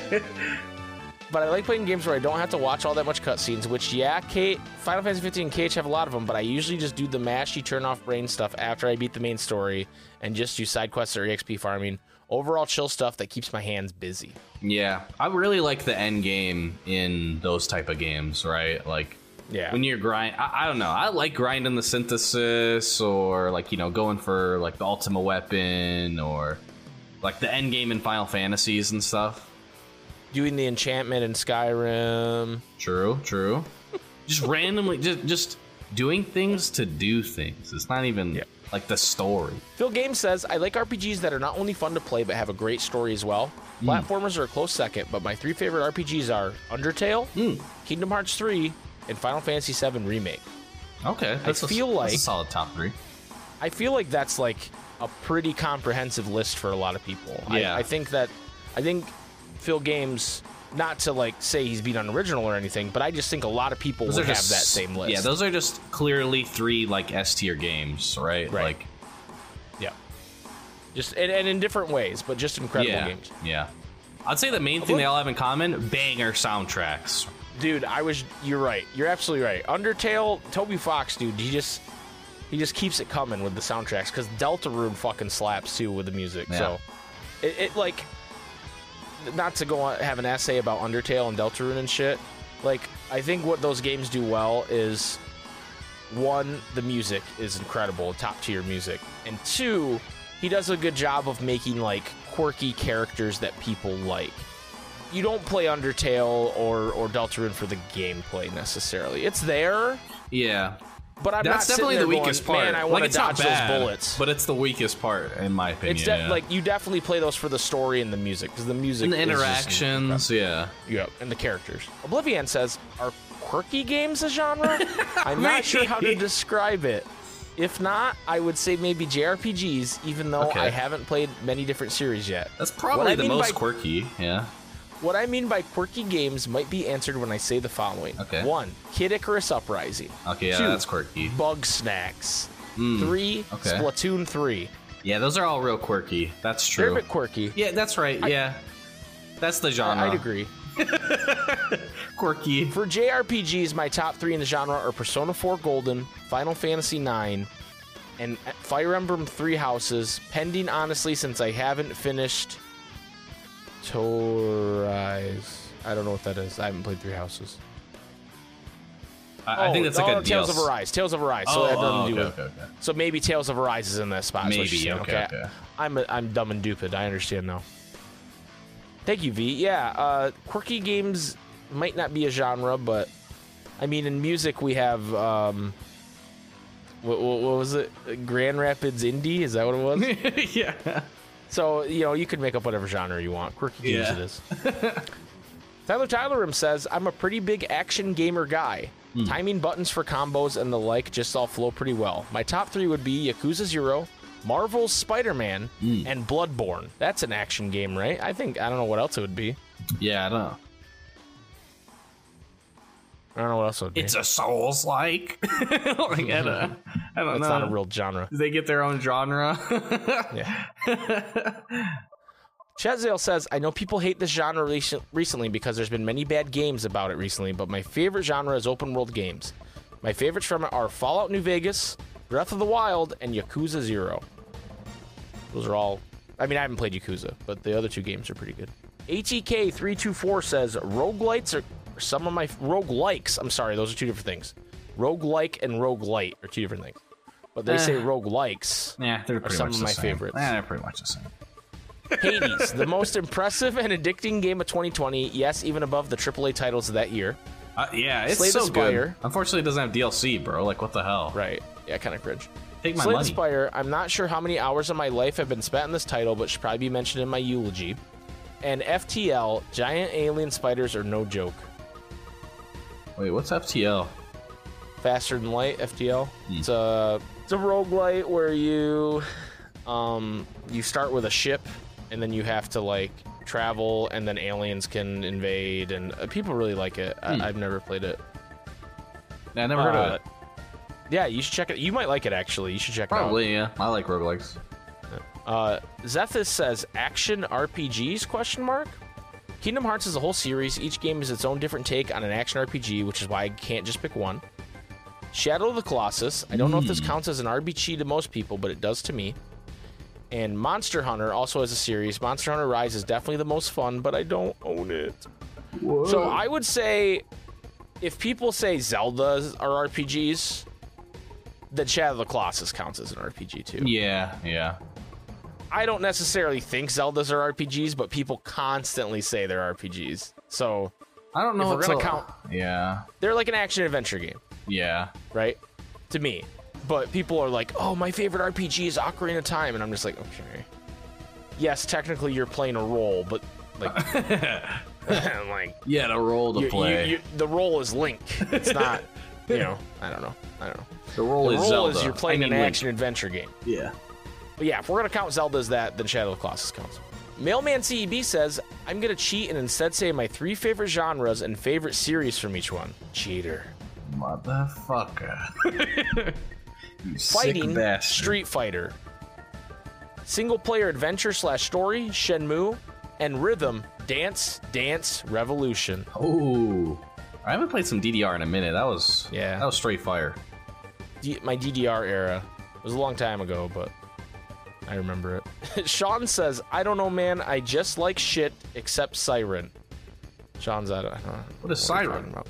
But I like playing games where I don't have to watch all that much cutscenes. Which, yeah, Kate, Final Fantasy 15 and KH have a lot of them, but I usually just do the mashy turn off brain stuff after I beat the main story and just do side quests or EXP farming. Overall, chill stuff that keeps my hands busy. Yeah, I really like the end game in those type of games, right? Like Yeah. when you're grind, I, I don't know. I like grinding the synthesis, or like you know going for like the ultimate weapon, or like the end game in Final Fantasies and stuff. Doing the enchantment in Skyrim. True, true. just randomly, just just doing things to do things. It's not even Yeah. like the story. Phil Games says, I like RPGs that are not only fun to play but have a great story as well. Hmm. Platformers are a close second, but my three favorite RPGs are Undertale, hmm. Kingdom Hearts 3, and Final Fantasy VII Remake. Okay, that's a- feel a like- solid top three. I feel like that's like a pretty comprehensive list for a lot of people. Yeah. I, I think that I think Phil Games, not to like say he's being unoriginal or anything, but I just think a lot of people Those would are have that same list. Yeah, those are just clearly three like S tier games, right? Right. Like yeah. Just and, and in different ways, but just incredible yeah, games. yeah. I'd say the main thing they all have in common: banger soundtracks. Dude, I was you're right. You're absolutely right. Undertale, Toby Fox, dude, he just he just keeps it coming with the soundtracks cuz Deltarune fucking slaps too with the music. Yeah. So it, it like not to go on have an essay about Undertale and Deltarune and shit. Like I think what those games do well is one, the music is incredible, top tier music. And two, he does a good job of making like quirky characters that people like. You don't play Undertale or or Deltarune for the gameplay necessarily. It's there, Yeah, but I'm that's not definitely the going, weakest part. Man, I like to it's dodge not bad, those bullets. but it's the weakest part in my opinion. it's de- yeah. like you definitely play those for the story and the music because the music and the interactions. Yeah, Yeah, and the characters. Oblivion says, "Are quirky games a genre?" I'm not sure how to describe it. If not, I would say maybe JRPGs, even though Okay. I haven't played many different series yet. that's probably the most by- quirky. Yeah, What I mean by quirky games might be answered when I say the following. Okay. One, Kid Icarus Uprising. okay, yeah, Two, that's quirky. Bugsnax. Hmm, three, okay. Splatoon 3. Yeah, those are all real quirky. That's true. They're a bit quirky. Yeah, that's right. yeah, that's the genre. I'd agree. Quirky. For JRPGs, my top three in the genre are Persona 4 Golden, Final Fantasy 9, and Fire Emblem Three Houses. Pending, honestly, since I haven't finished Torise. I don't know what that is. I haven't played Three Houses. I, I think that's like oh, a Tales DLC. of Arise. Tales of Arise. So Oh, oh, okay, okay, okay. So maybe Tales of Arise is in that spot. Maybe, you're okay, okay. I'm I'm dumb and stupid. I understand now. Thank you, V. Yeah, uh, quirky games might not be a genre, but I mean, in music we have um, what, what, what was it? Grand Rapids Indie? Is that what it was? yeah. So you know, you can make up whatever genre you want. Quirky games Yeah. it is. Tyler Tylerim says, I'm a pretty big action gamer guy. Hmm. Timing buttons for combos and the like just all flow pretty well. My top three would be Yakuza Zero, Marvel's Spider Man, Hmm. and Bloodborne. That's an action game, right? I think, I don't know what else it would be. Yeah, I don't know. I don't know what else it would be. It's a Souls like. like I don't, I don't That's know. not a real genre. Do they get their own genre? Yeah. Chazale says, I know people hate this genre recent- recently because there's been many bad games about it recently, but my favorite genre is open world games. My favorites from it are Fallout New Vegas, Breath of the Wild, and Yakuza Zero. Those are all. I mean, I haven't played Yakuza, but the other two games are pretty good. HEK324 says, Roguelites are some of my. rogue likes. I'm sorry, those are two different things. Rogue like and rogue light are two different things. But they say rogue likes. yeah, they're pretty some much of my same. favorites. Yeah, they're pretty much the same. Hades, the most impressive and addicting game of 2020. Yes, even above the AAA titles of that year. Uh, yeah, it's Slay so Spire. good. Unfortunately, it doesn't have DLC, bro. Like, what the hell? Right. Yeah, kind of cringe. Take my Slay money. Spire, I'm not sure how many hours of my life have been spent in this title, but should probably be mentioned in my eulogy. And FTL, giant alien spiders are no joke. Wait, what's FTL? Faster than light, FTL. Hmm. It's a it's a roguelite where you um you start with a ship and then you have to like travel and then aliens can invade and uh, people really like it. Hmm. I, I've never played it. Yeah, I never heard of Uh, it. Yeah, you should check it. You might like it actually. You should check it out. Probably, yeah. I like roguelikes. Uh, Zethus says action RPGs? Question mark. Kingdom Hearts is a whole series. Each game is its own different take on an action RPG, which is why I can't just pick one. Shadow of the Colossus. I don't know if this hmm. counts as an RPG to most people, but it does to me. And Monster Hunter also has a series. Monster Hunter Rise is definitely the most fun, but I don't own it. So I would say if people say Zelda are RPGs, then Shadow of the Colossus counts as an RPG too. Yeah, yeah. I don't necessarily think Zeldas are RPGs, but people constantly say they're RPGs. So I don't know. If we're gonna count- Yeah, they're like an action adventure game, yeah. right? To me. But people are like, oh, my favorite RPG is Ocarina of Time. And I'm just like, okay. Yes, technically you're playing a role, but like, like Yeah, the role to you, play. you, you, the role is Link. It's not, you know, I don't know. I don't know. the role The is role Zelda. is you're playing I an mean, Link. action adventure game. Yeah. But yeah, if we're gonna count Zelda as that, then Shadow of the Colossus counts. Mailman CEB says, I'm gonna cheat and instead say my three favorite genres and favorite series from each one. Cheater. Motherfucker. Fighting. Street Fighter. Single player adventure slash story, Shenmue. And rhythm, Dance, Dance, Revolution. Oh. I haven't played some DDR in a minute. That was Yeah. That was straight fire. D- my DDR era. It was a long time ago, but I remember it. Sean says, I don't know, man. I just like shit except Siren. Sean's out of. I don't know What is are we Siren? about.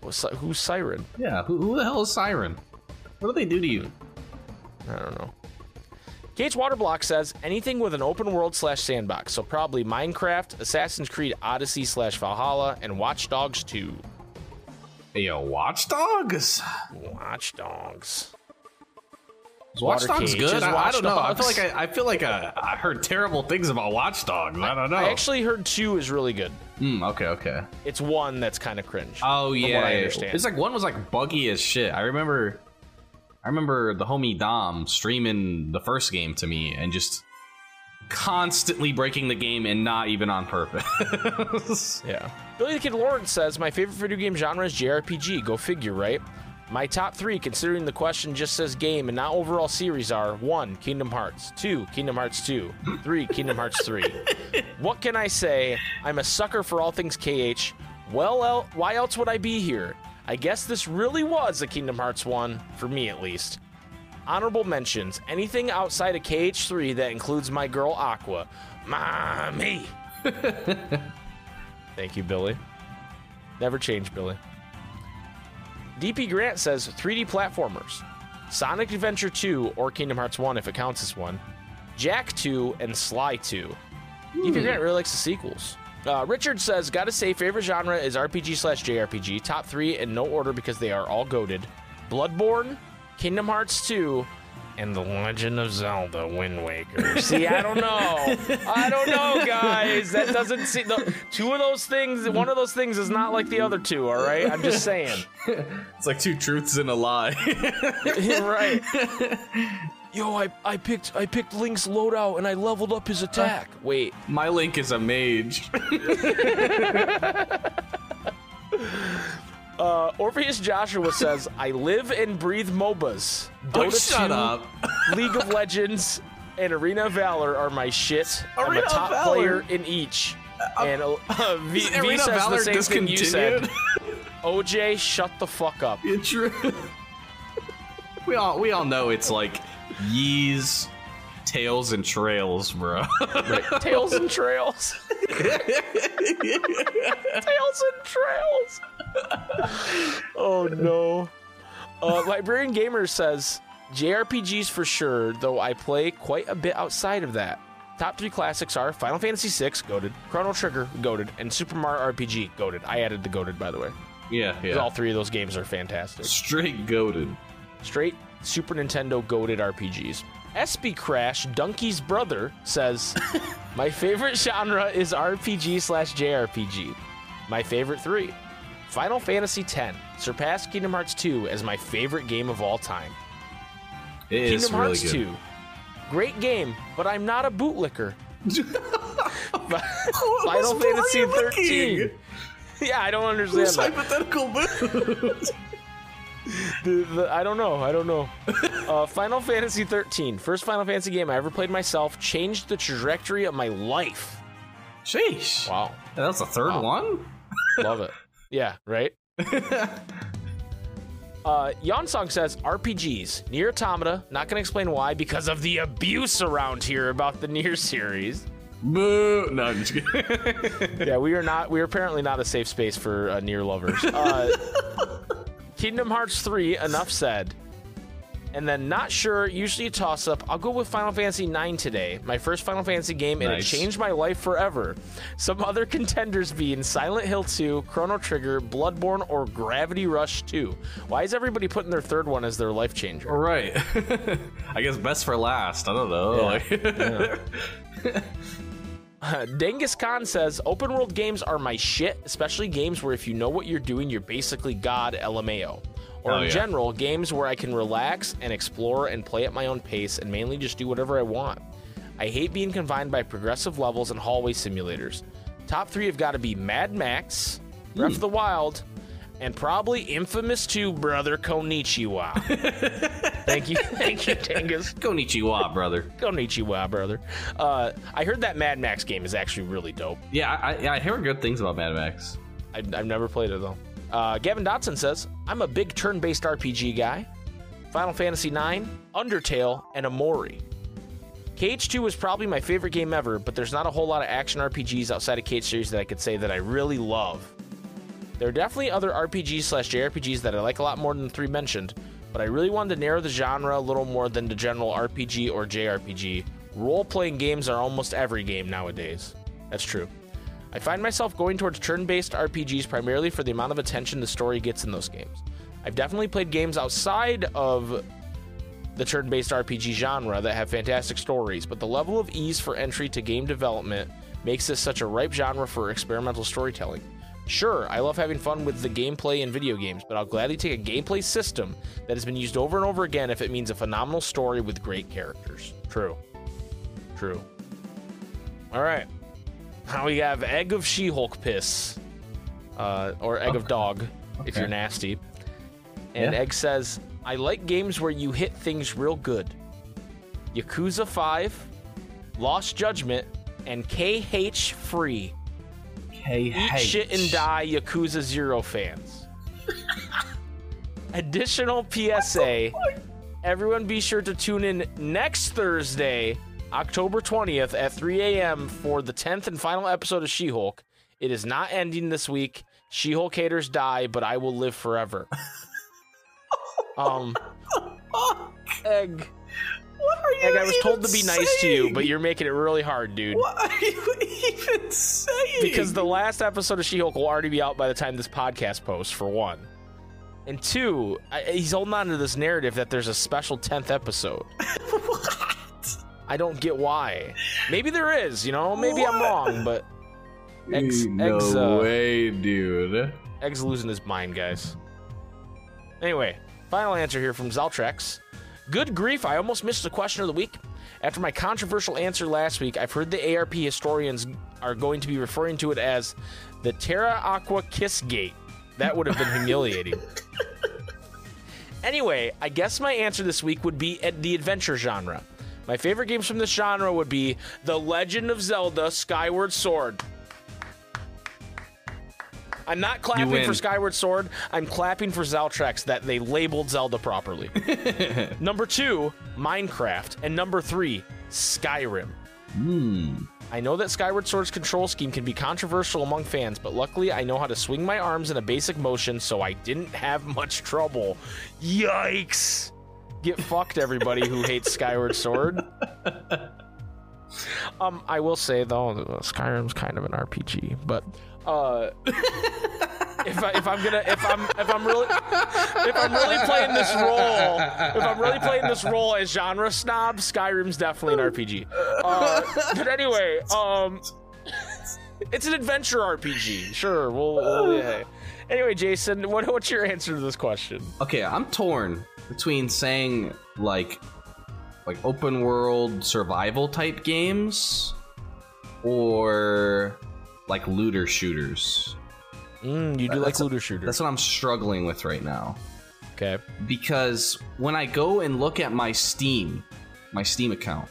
What's who's Siren? Yeah. Who, who the hell is Siren? What do they do to you? I don't know. KH Waterblock says anything with an open world slash sandbox, so probably Minecraft, Assassin's Creed Odyssey slash Valhalla, and Watch Dogs 2. Hey, yo, Watch Dogs. Watch Dogs. Watch Dogs good? I, I don't know. I feel like I, I feel like I, I heard terrible things about Watch Dogs. I don't know. I actually heard 2 is really good. Hmm, okay, okay. It's one that's kind of cringe. Oh yeah, I understand. it's like one was like buggy as shit. I remember, I remember the homie Dom streaming the first game to me and just constantly breaking the game and not even on purpose. Yeah. Billy the Kid Lawrence says, My favorite video game genre is JRPG. Go figure, right? My top three, considering the question just says game and not overall series, are 1. Kingdom Hearts, 2. Kingdom Hearts 2, 3. Kingdom Hearts 3. what can I say? I'm a sucker for all things KH. Well, el- why else would I be here? I guess this really was a Kingdom Hearts 1, for me at least. Honorable mentions anything outside of KH3 that includes my girl Aqua. Mommy! Thank you, Billy. Never change, Billy. DP Grant says 3D platformers Sonic Adventure 2 or Kingdom Hearts 1 if it counts as one, Jak 2, and Sly 2. DP Grant really likes the sequels. Uh, Richard says, gotta say, favorite genre is RPG slash JRPG. Top three in no order because they are all goaded. Bloodborne, Kingdom Hearts 2, and The Legend of Zelda Wind Waker. See, I don't know. I don't know, guys. That doesn't see the two of those things. One of those things is not like the other two. All right, I'm just saying. it's like two truths and a lie. right. Yo, I, I picked I picked Link's loadout and I leveled up his attack. Wait, My Link is a mage. Uh, Orpheus Joshua says, "I live and breathe MOBAs. Dota Oh, shut 2, up. League of Legends, and Arena of Valor are my shit. I'm a top Valor? player in each." And uh, v, v Arena says Valor the same thing you said. OJ, shut the fuck up. It's true. we all we all know it's like Yeez, Tales, and Trails, bro. Tales and trails. Tales and trails. oh no. Uh, Librarian Gamer says JRPGs for sure, though I play quite a bit outside of that. Top three classics are Final Fantasy VI, goaded, Chrono Trigger, goaded, and Super Mario RPG, goaded. I added the goaded, by the way. yeah, 'cause yeah. All three of those games are fantastic. Straight goaded. Straight Super Nintendo goaded RPGs. SB Crash, Donkey's brother, says, My favorite genre is RPG slash JRPG. My favorite three Final Fantasy X, surpassed Kingdom Hearts 2 as my favorite game of all time. It is Kingdom really Hearts good. 2, great game, but I'm not a bootlicker. Final Fantasy 13. Yeah, I don't understand that. hypothetical boot? The- the- I don't know. I don't know. uh, Final Fantasy 13, first Final Fantasy game I ever played myself, changed the trajectory of my life. Sheesh. Wow, That was the third Wow. one? love it. Yeah, right. Uh, Yonsong says RPGs, NieR Automata. Not gonna explain why because of the abuse around here about the NieR series. Boo. No, I'm just kidding. yeah, we are not. We are apparently not a safe space for uh, NieR lovers. Uh, Kingdom Hearts 3. Enough said. And then not sure. Usually a toss up. I'll go with Final Fantasy 9 today. My first Final Fantasy game, and it changed my life forever. Some other contenders being Silent Hill 2, Chrono Trigger, Bloodborne, or Gravity Rush 2. Why is everybody putting their third one as their life changer? right. I guess best for last. I don't know. Like- Genghis Khan says open world games are my shit, especially games where if you know what you're doing, you're basically God LMAO. Or Oh, in yeah. general, games where I can relax and explore and play at my own pace and mainly just do whatever I want. I hate being confined by progressive levels and hallway simulators. Top three have got to be Mad Max, Breath Hmm. of the Wild, and probably Infamous 2 Brother Konichiwa. thank you, thank you, Genghis. Konichiwa, brother. Konichiwa, brother. Uh, I heard that Mad Max game is actually really dope. Yeah, I, I, good things about Mad Max. I, I've never played it though. Uh, Gavin Dotson says, I'm a big turn based RPG guy. Final Fantasy IX, Undertale, and Omori. KH2 is probably my favorite game ever, but there's not a whole lot of action RPGs outside of KH series that I could say that I really love. There are definitely other RPGs slash JRPGs that I like a lot more than the three mentioned, but I really wanted to narrow the genre a little more than the general RPG or JRPG. Role playing games are almost every game nowadays. That's true. I find myself going towards turn based RPGs primarily for the amount of attention the story gets in those games. I've definitely played games outside of the turn based RPG genre that have fantastic stories, but the level of ease for entry to game development makes this such a ripe genre for experimental storytelling. Sure, I love having fun with the gameplay in video games, but I'll gladly take a gameplay system that has been used over and over again if it means a phenomenal story with great characters. True. True. All right. Now we have Egg of She Hulk Piss, uh, or Egg of Dog, if you're nasty. And Yeah. Egg says, I like games where you hit things real good. Yakuza 5, Lost Judgment, and KH Free. Hey, Eat shit and die, Yakuza Zero fans. Additional PSA everyone be sure to tune in next Thursday, October 20th at 3 a.m. for the 10th and final episode of She Hulk. It is not ending this week. She Hulk haters die, but I will live forever. um, Egg. What are Egg, I was told to be nice to you, but you're making it really hard, dude. What are you even saying? Because the last episode of She Hulk will already be out by the time this podcast posts, for one. And two, I, he's holding on to this narrative that there's a special 10th episode. What? I don't get why. Maybe there is, you know? Maybe I'm wrong, but. Eggs, no eggs, uh, way, dude. Egg's losing his mind, guys. Anyway, final answer here from Zaltrex. Good grief, I almost missed the question of the week. After my controversial answer last week, I've heard the ARP historians are going to be referring to it as the Terra Aqua Kiss Gate. That would have been humiliating. Anyway, I guess my answer this week would be at the adventure genre. My favorite games from this genre would be The Legend of Zelda Skyward Sword. I'm not clapping for Skyward Sword. I'm clapping for Zaltrex that they labeled Zelda properly. number two, Minecraft. And number three, Skyrim. Hmm. I know that Skyward Sword's control scheme can be controversial among fans, but luckily I know how to swing my arms in a basic motion, so I didn't have much trouble. Yikes! Get fucked, everybody who hates Skyward Sword. Um, I will say though, Skyrim's kind of an RPG, but uh, if I, if I'm gonna if I'm if I'm really if I'm really playing this role, if I'm really playing this role as genre snob, Skyrim's definitely an RPG. Uh, but anyway, um, it's an adventure RPG. Sure, we'll, we'll yeah. Anyway, Jason, what, what's your answer to this question? Okay, I'm torn between saying like like open world survival type games or like looter shooters. Mm, you do like That's looter shooters. That's what I'm struggling with right now. Okay. because when I go and look at my Steam, my Steam account,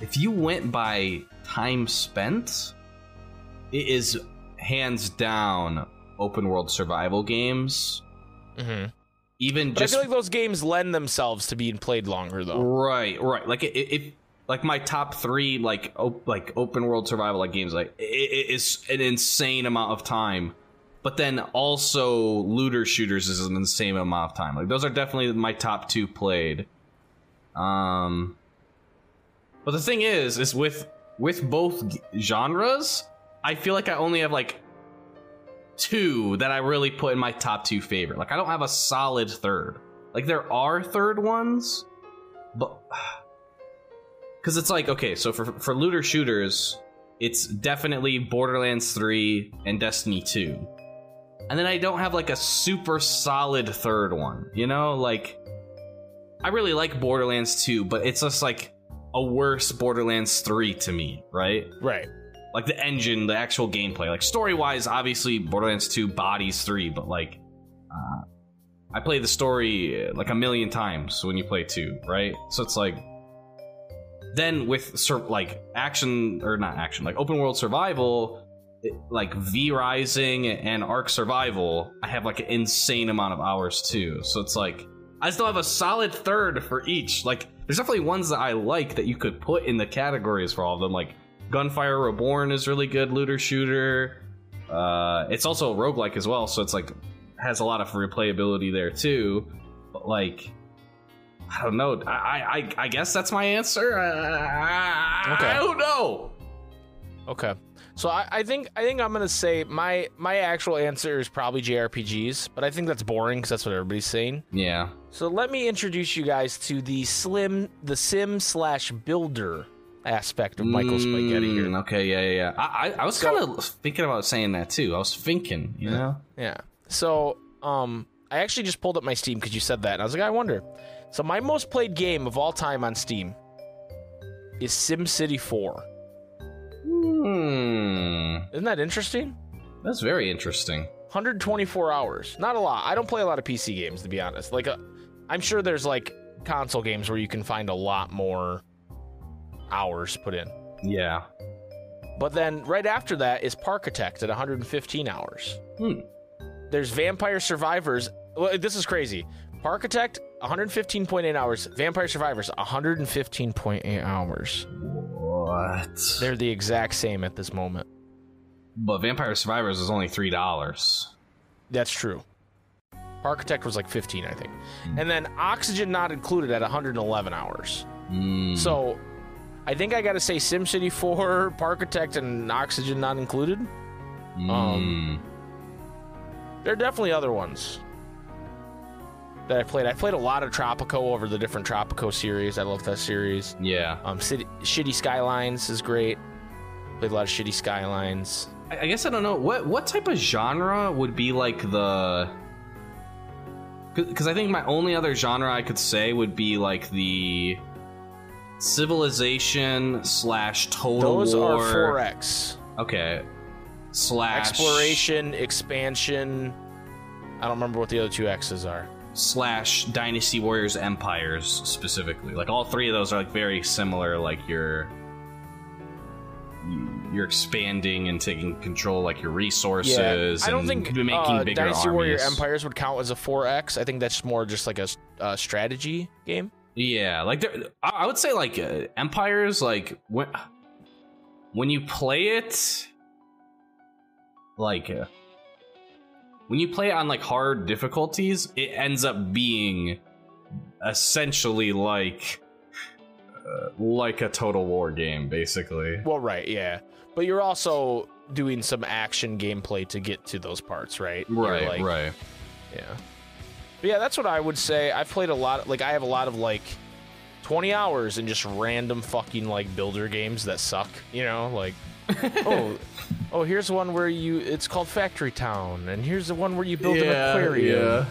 if you went by time spent, it is hands down open world survival games. Mm-hmm. Even But just I feel like those games lend themselves to being played longer, though. right, right. Like it like my top three like op- like open world survival like games like it, it is an insane amount of time. But then also looter shooters is an insane amount of time. Like those are definitely my top two played. Um, but the thing is, is with with both genres, I feel like I only have like two that I really put in my top two favorite. Like I don't have a solid third. Like there are third ones, but because it's like okay, so for for looter shooters, it's definitely Borderlands three and Destiny two, and then I don't have like a super solid third one. You know, like I really like Borderlands two, but it's just like a worse Borderlands three to me, right? Right. like the engine, the actual gameplay. Like story wise, obviously Borderlands 2 bodies 3, but like uh, I play the story uh, like a million times when you play 2, right? So it's like then with sur- like action or not action, like open world survival, like V Rising and Ark Survival, I have like an insane amount of hours too. So it's like I still have a solid third for each. Like there's definitely ones that I like that you could put in the categories for all of them. Like Gunfire Reborn is really good looter shooter. Uh, it's also roguelike as well, so it's like has a lot of replayability there too. But like, I don't know. I I, I guess that's my answer. I, Okay. I don't know. Okay. So I, I think I think I'm gonna say my my actual answer is probably JRPGs, but I think that's boring because that's what everybody's saying. Yeah. So let me introduce you guys to the slim, the sim slash builder aspect of Michael Spaghetti Mm, here. Okay. Yeah. Yeah. yeah. I I, I was So- kind of thinking about saying that too. I was thinking. You know. Yeah. So um, I actually just pulled up my Steam because you said that, and I was like, I wonder. So my most played game of all time on Steam is SimCity 4. Hmm. Isn't that interesting? That's very interesting. 124 hours. Not a lot. I don't play a lot of PC games to be honest. Like uh, I'm sure there's like console games where you can find a lot more hours put in. Yeah. But then right after that is Parkitect at 115 hours. Hmm. There's Vampire Survivors. Well, this is crazy. Parkitect 115.8 hours. Vampire Survivors 115.8 hours. What? They're the exact same at this moment. But Vampire Survivors is only three dollars. That's true. Parkitect was like 15, I think. Hmm. And then Oxygen not included at 111 hours. Mm. So I think I got to say SimCity 4, Parkitect, and Oxygen not included. um, There are definitely other ones that I played. I played a lot of Tropico over the different Tropico series. I love that series. yeah. Um, City, Shitty Skylines is great. Played a lot of Shitty Skylines. I I guess I don't know what what type of genre would be like the. Because I think my only other genre I could say would be like the civilization slash total Those war. are 4X. Okay. Slash Exploration, expansion. I don't remember what the other two X's are. Slash Dynasty Warriors Empires specifically. Like all three of those are like very similar. Like you're you're expanding and taking control like your resources. Yeah. I don't think making uh, bigger Dynasty Warrior. Empires would count as a 4X. I think that's more just like a uh, strategy game. Yeah, like there, I I would say like uh, Empires like when when you play it like uh, when you play it on like hard difficulties, it ends up being essentially like uh, like a total war game basically. Well, right, yeah. But you're also doing some action gameplay to get to those parts, right? Right, like- right. Yeah. But yeah, that's what I would say. I've played a lot. Like I have a lot of like 20 hours in just random fucking like builder games that suck. You know, like oh, oh, here's one where you it's called Factory Town, and here's the one where you build an aquarium. yeah.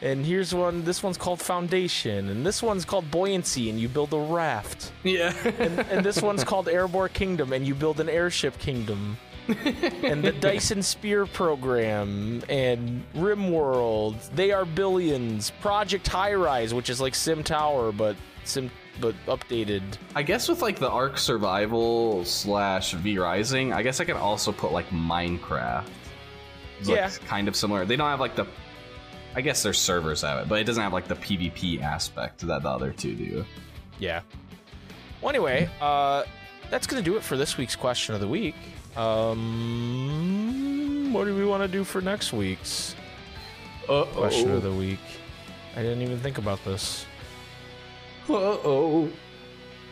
And here's one. This one's called Foundation, and this one's called Buoyancy, and you build a raft. Yeah. And, and this one's called Airborne Kingdom, and you build an airship kingdom. and the Dyson Sphere program and RimWorld. They are billions. Project High Rise, which is like Sim Tower, but sim but updated. I guess with like the Ark Survival slash V Rising, I guess I can also put like Minecraft. It's, like, Yeah. kind of similar. They don't have like the. I guess their servers have it, but it doesn't have like the PvP aspect that the other two do. Yeah. Well, anyway, uh, that's gonna do it for this week's question of the week. Um, what do we want to do for next week's question of the week? I didn't even think about this. Uh oh.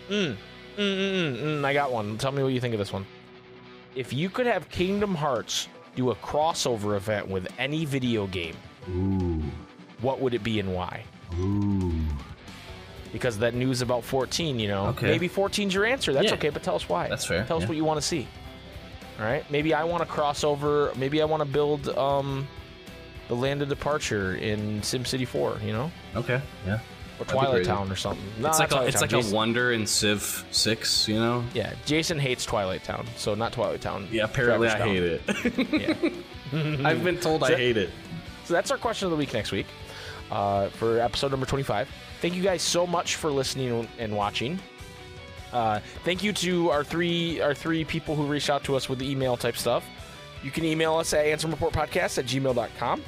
Mm, mm, mm, mm, I got one. Tell me what you think of this one. If you could have Kingdom Hearts do a crossover event with any video game, Ooh. what would it be and why? Ooh. Because that news about 14, you know, Okay. maybe 14's your answer. That's Yeah. okay, but tell us why. That's fair, Tell us yeah. what you want to see. All right. Maybe I want to crossover. Maybe I want to build um, the Land of Departure in SimCity 4. You know, Okay. Yeah. Or Twilight. Town or something. No, it's like a, it's Town. like Jason, a wonder in Civ Six. You know. Yeah, Jason hates Twilight Town, so not Twilight Town. Yeah. Apparently, I Traverse hate it. Yeah. I've been told I So- hate it. So that's our question of the week next week uh, for episode number 25. Thank you guys so much for listening and watching. Uh, thank you to our three our three people who reached out to us with the email type stuff. You can email us at ansemreportpodcast at gmail.com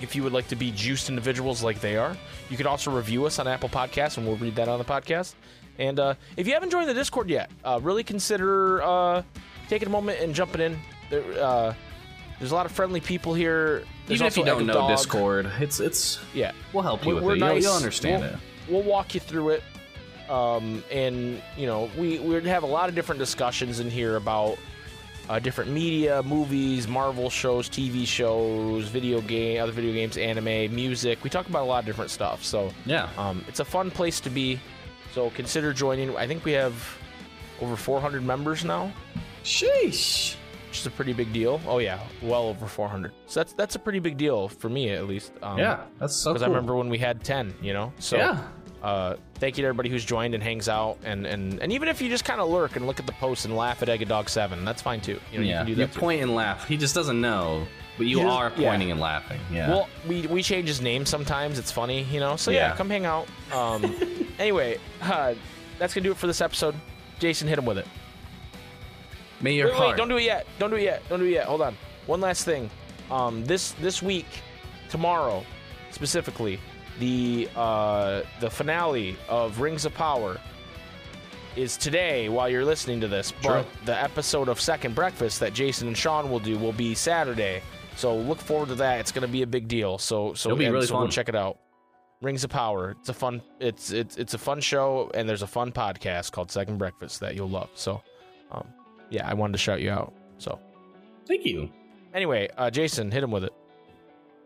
if you would like to be juiced individuals like they are. You can also review us on Apple Podcasts, and we'll read that on the podcast. And uh, if you haven't joined the Discord yet, uh, really consider uh, taking a moment and jumping in. There, uh, there's a lot of friendly people here. There's Even if you don't know Dog. Discord, it's it's Yeah, we'll help you We're- with we're it. You'll- nice. You'll, understand We'll- it. we'll walk you through it. Um, and you know, we we have a lot of different discussions in here about uh, different media, movies, Marvel shows, TV shows, video game, other video games, anime, music. We talk about a lot of different stuff. So Yeah. um, it's a fun place to be. So consider joining. I think we have over 400 members now, Sheesh. which is a pretty big deal. Oh yeah, well over 400. So that's that's a pretty big deal for me at least. Um, Yeah, that's so because cool. I remember when we had 10. You know. So yeah. Uh, thank you to everybody who's joined and hangs out, and and, and even if you just kind of lurk and look at the posts and laugh at Egg a Dog Seven, that's fine too. You know, yeah. you can do You point and laugh. He just doesn't know, but you are yeah. pointing and laughing. Yeah. Well, we we change his name sometimes. It's funny, you know. So yeah, Yeah. come hang out. Um, anyway, uh, that's gonna do it for this episode. Jason, hit him with it. May your wait, heart. wait, don't do it yet. Don't do it yet. Don't do it yet. Hold on. One last thing. Um, this this week, tomorrow, specifically, the uh, the finale of Rings of Power is today while you're listening to this. But True. the episode of Second Breakfast that Jason and Sean will do will be Saturday. So look forward to that. It's gonna be a big deal. So so, It'll be really so fun. check it out. Rings of Power. It's a fun. It's it's it's a fun show, and there's a fun podcast called Second Breakfast that you'll love. So, um, yeah, I wanted to shout you out. So Thank you. anyway, uh, Jason, hit him with it.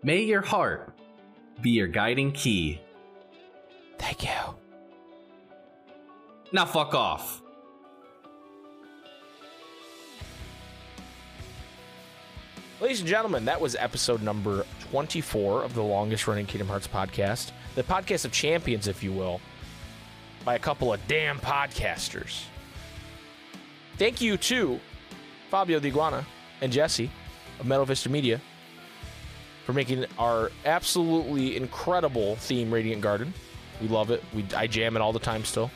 May your heart be your guiding key. Thank you. Now fuck off. Ladies and gentlemen, that was episode number 24 of the longest running Kingdom Hearts podcast. The podcast of champions, if you will, by a couple of damn podcasters. Thank you to Fabio the Iguana and Jesse of Meadow Vista Media for making our absolutely incredible theme, Radiant Garden. We love it. We I jam it all the time still.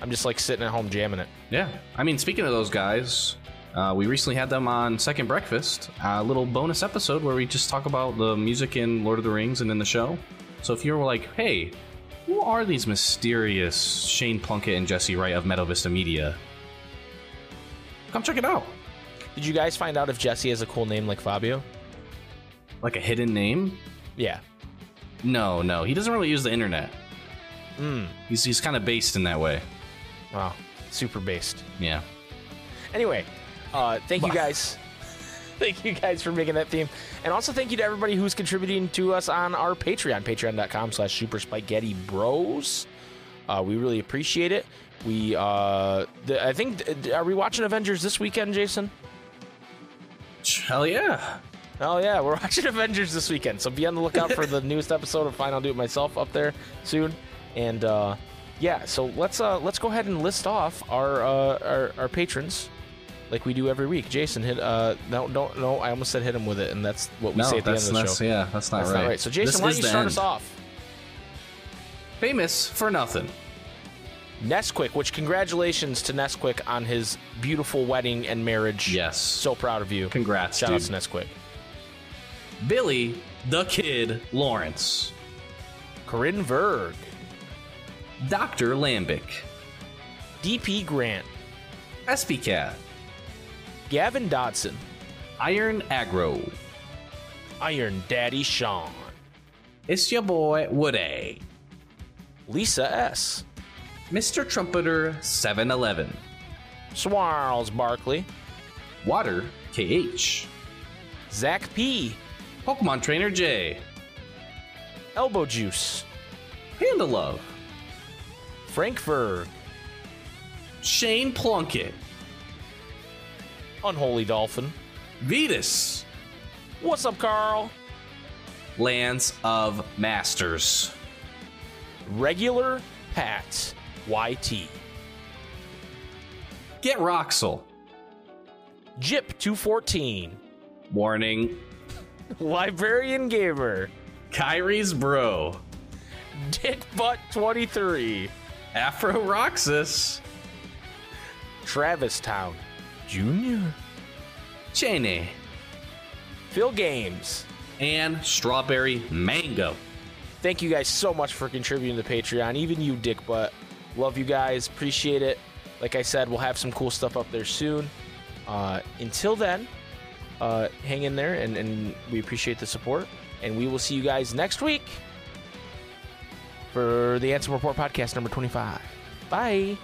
I'm just like sitting at home jamming it. Yeah. I mean, speaking of those guys, uh, we recently had them on Second Breakfast, a little bonus episode where we just talk about the music in Lord of the Rings and in the show. So if you're like, hey, who are these mysterious Shane Plunkett and Jesse Wright of Meadow Vista Media? Come check it out. Did you guys find out if Jesse has a cool name like Fabio? Like a hidden name? Yeah. No, no. He doesn't really use the internet. Mm. He's, he's kind of based in that way. Wow. Super based. Yeah. Anyway, uh, thank you guys. thank you guys for making that theme. And also thank you to everybody who's contributing to us on our Patreon, patreon.com slash super spikeghetti bros. Uh, we really appreciate it. We, uh, the, I think, are we watching Avengers this weekend, Jason? Hell yeah. Oh yeah, we're watching Avengers this weekend, so be on the lookout for the newest episode of Fine. I'll do it myself up there soon, and uh, yeah, so let's uh, let's go ahead and list off our uh, our, our patrons like we do every week. Jason, hit uh, no don't no, I almost said hit him with it, and that's what we No, say at the end of the that's show. yeah, that's not That's right. not right. So Jason, This why don't you start end. us off? Famous for nothing. Nesquik, which congratulations to Nesquik on his beautiful wedding and marriage. Yes. So proud of you. Congrats, Shout dude. out to Nesquik. Billy the Kid Lawrence. Corinne Verg. Dr. Lambic. DP Grant. SP Cat. Gavin Dodson. Iron Agro. Iron Daddy Sean. It's your boy Woody. Lisa S. Mr. Trumpeter 711. Swarls Barkley. Water KH. Zach P. Pokemon Trainer J. Elbow Juice. Panda Love. Frank Verg. Shane Plunkett. Unholy Dolphin. Vetus. What's up, Carl? Lands of Masters. Regular Pat. YT. Get Roxel. Jip214. Warning. Librarian Gamer. Kyrie's Bro. Dick Butt 23. Afro Roxas. Travis Town. Junior. Cheney. Phil Games. And Strawberry Mango. Thank you guys so much for contributing to Patreon. Even you, Dick Butt. Love you guys. Appreciate it. Like I said, we'll have some cool stuff up there soon. Uh, until then, uh, hang in there, and, and we appreciate the support. And we will see you guys next week for the Ansem Report podcast number 25. Bye.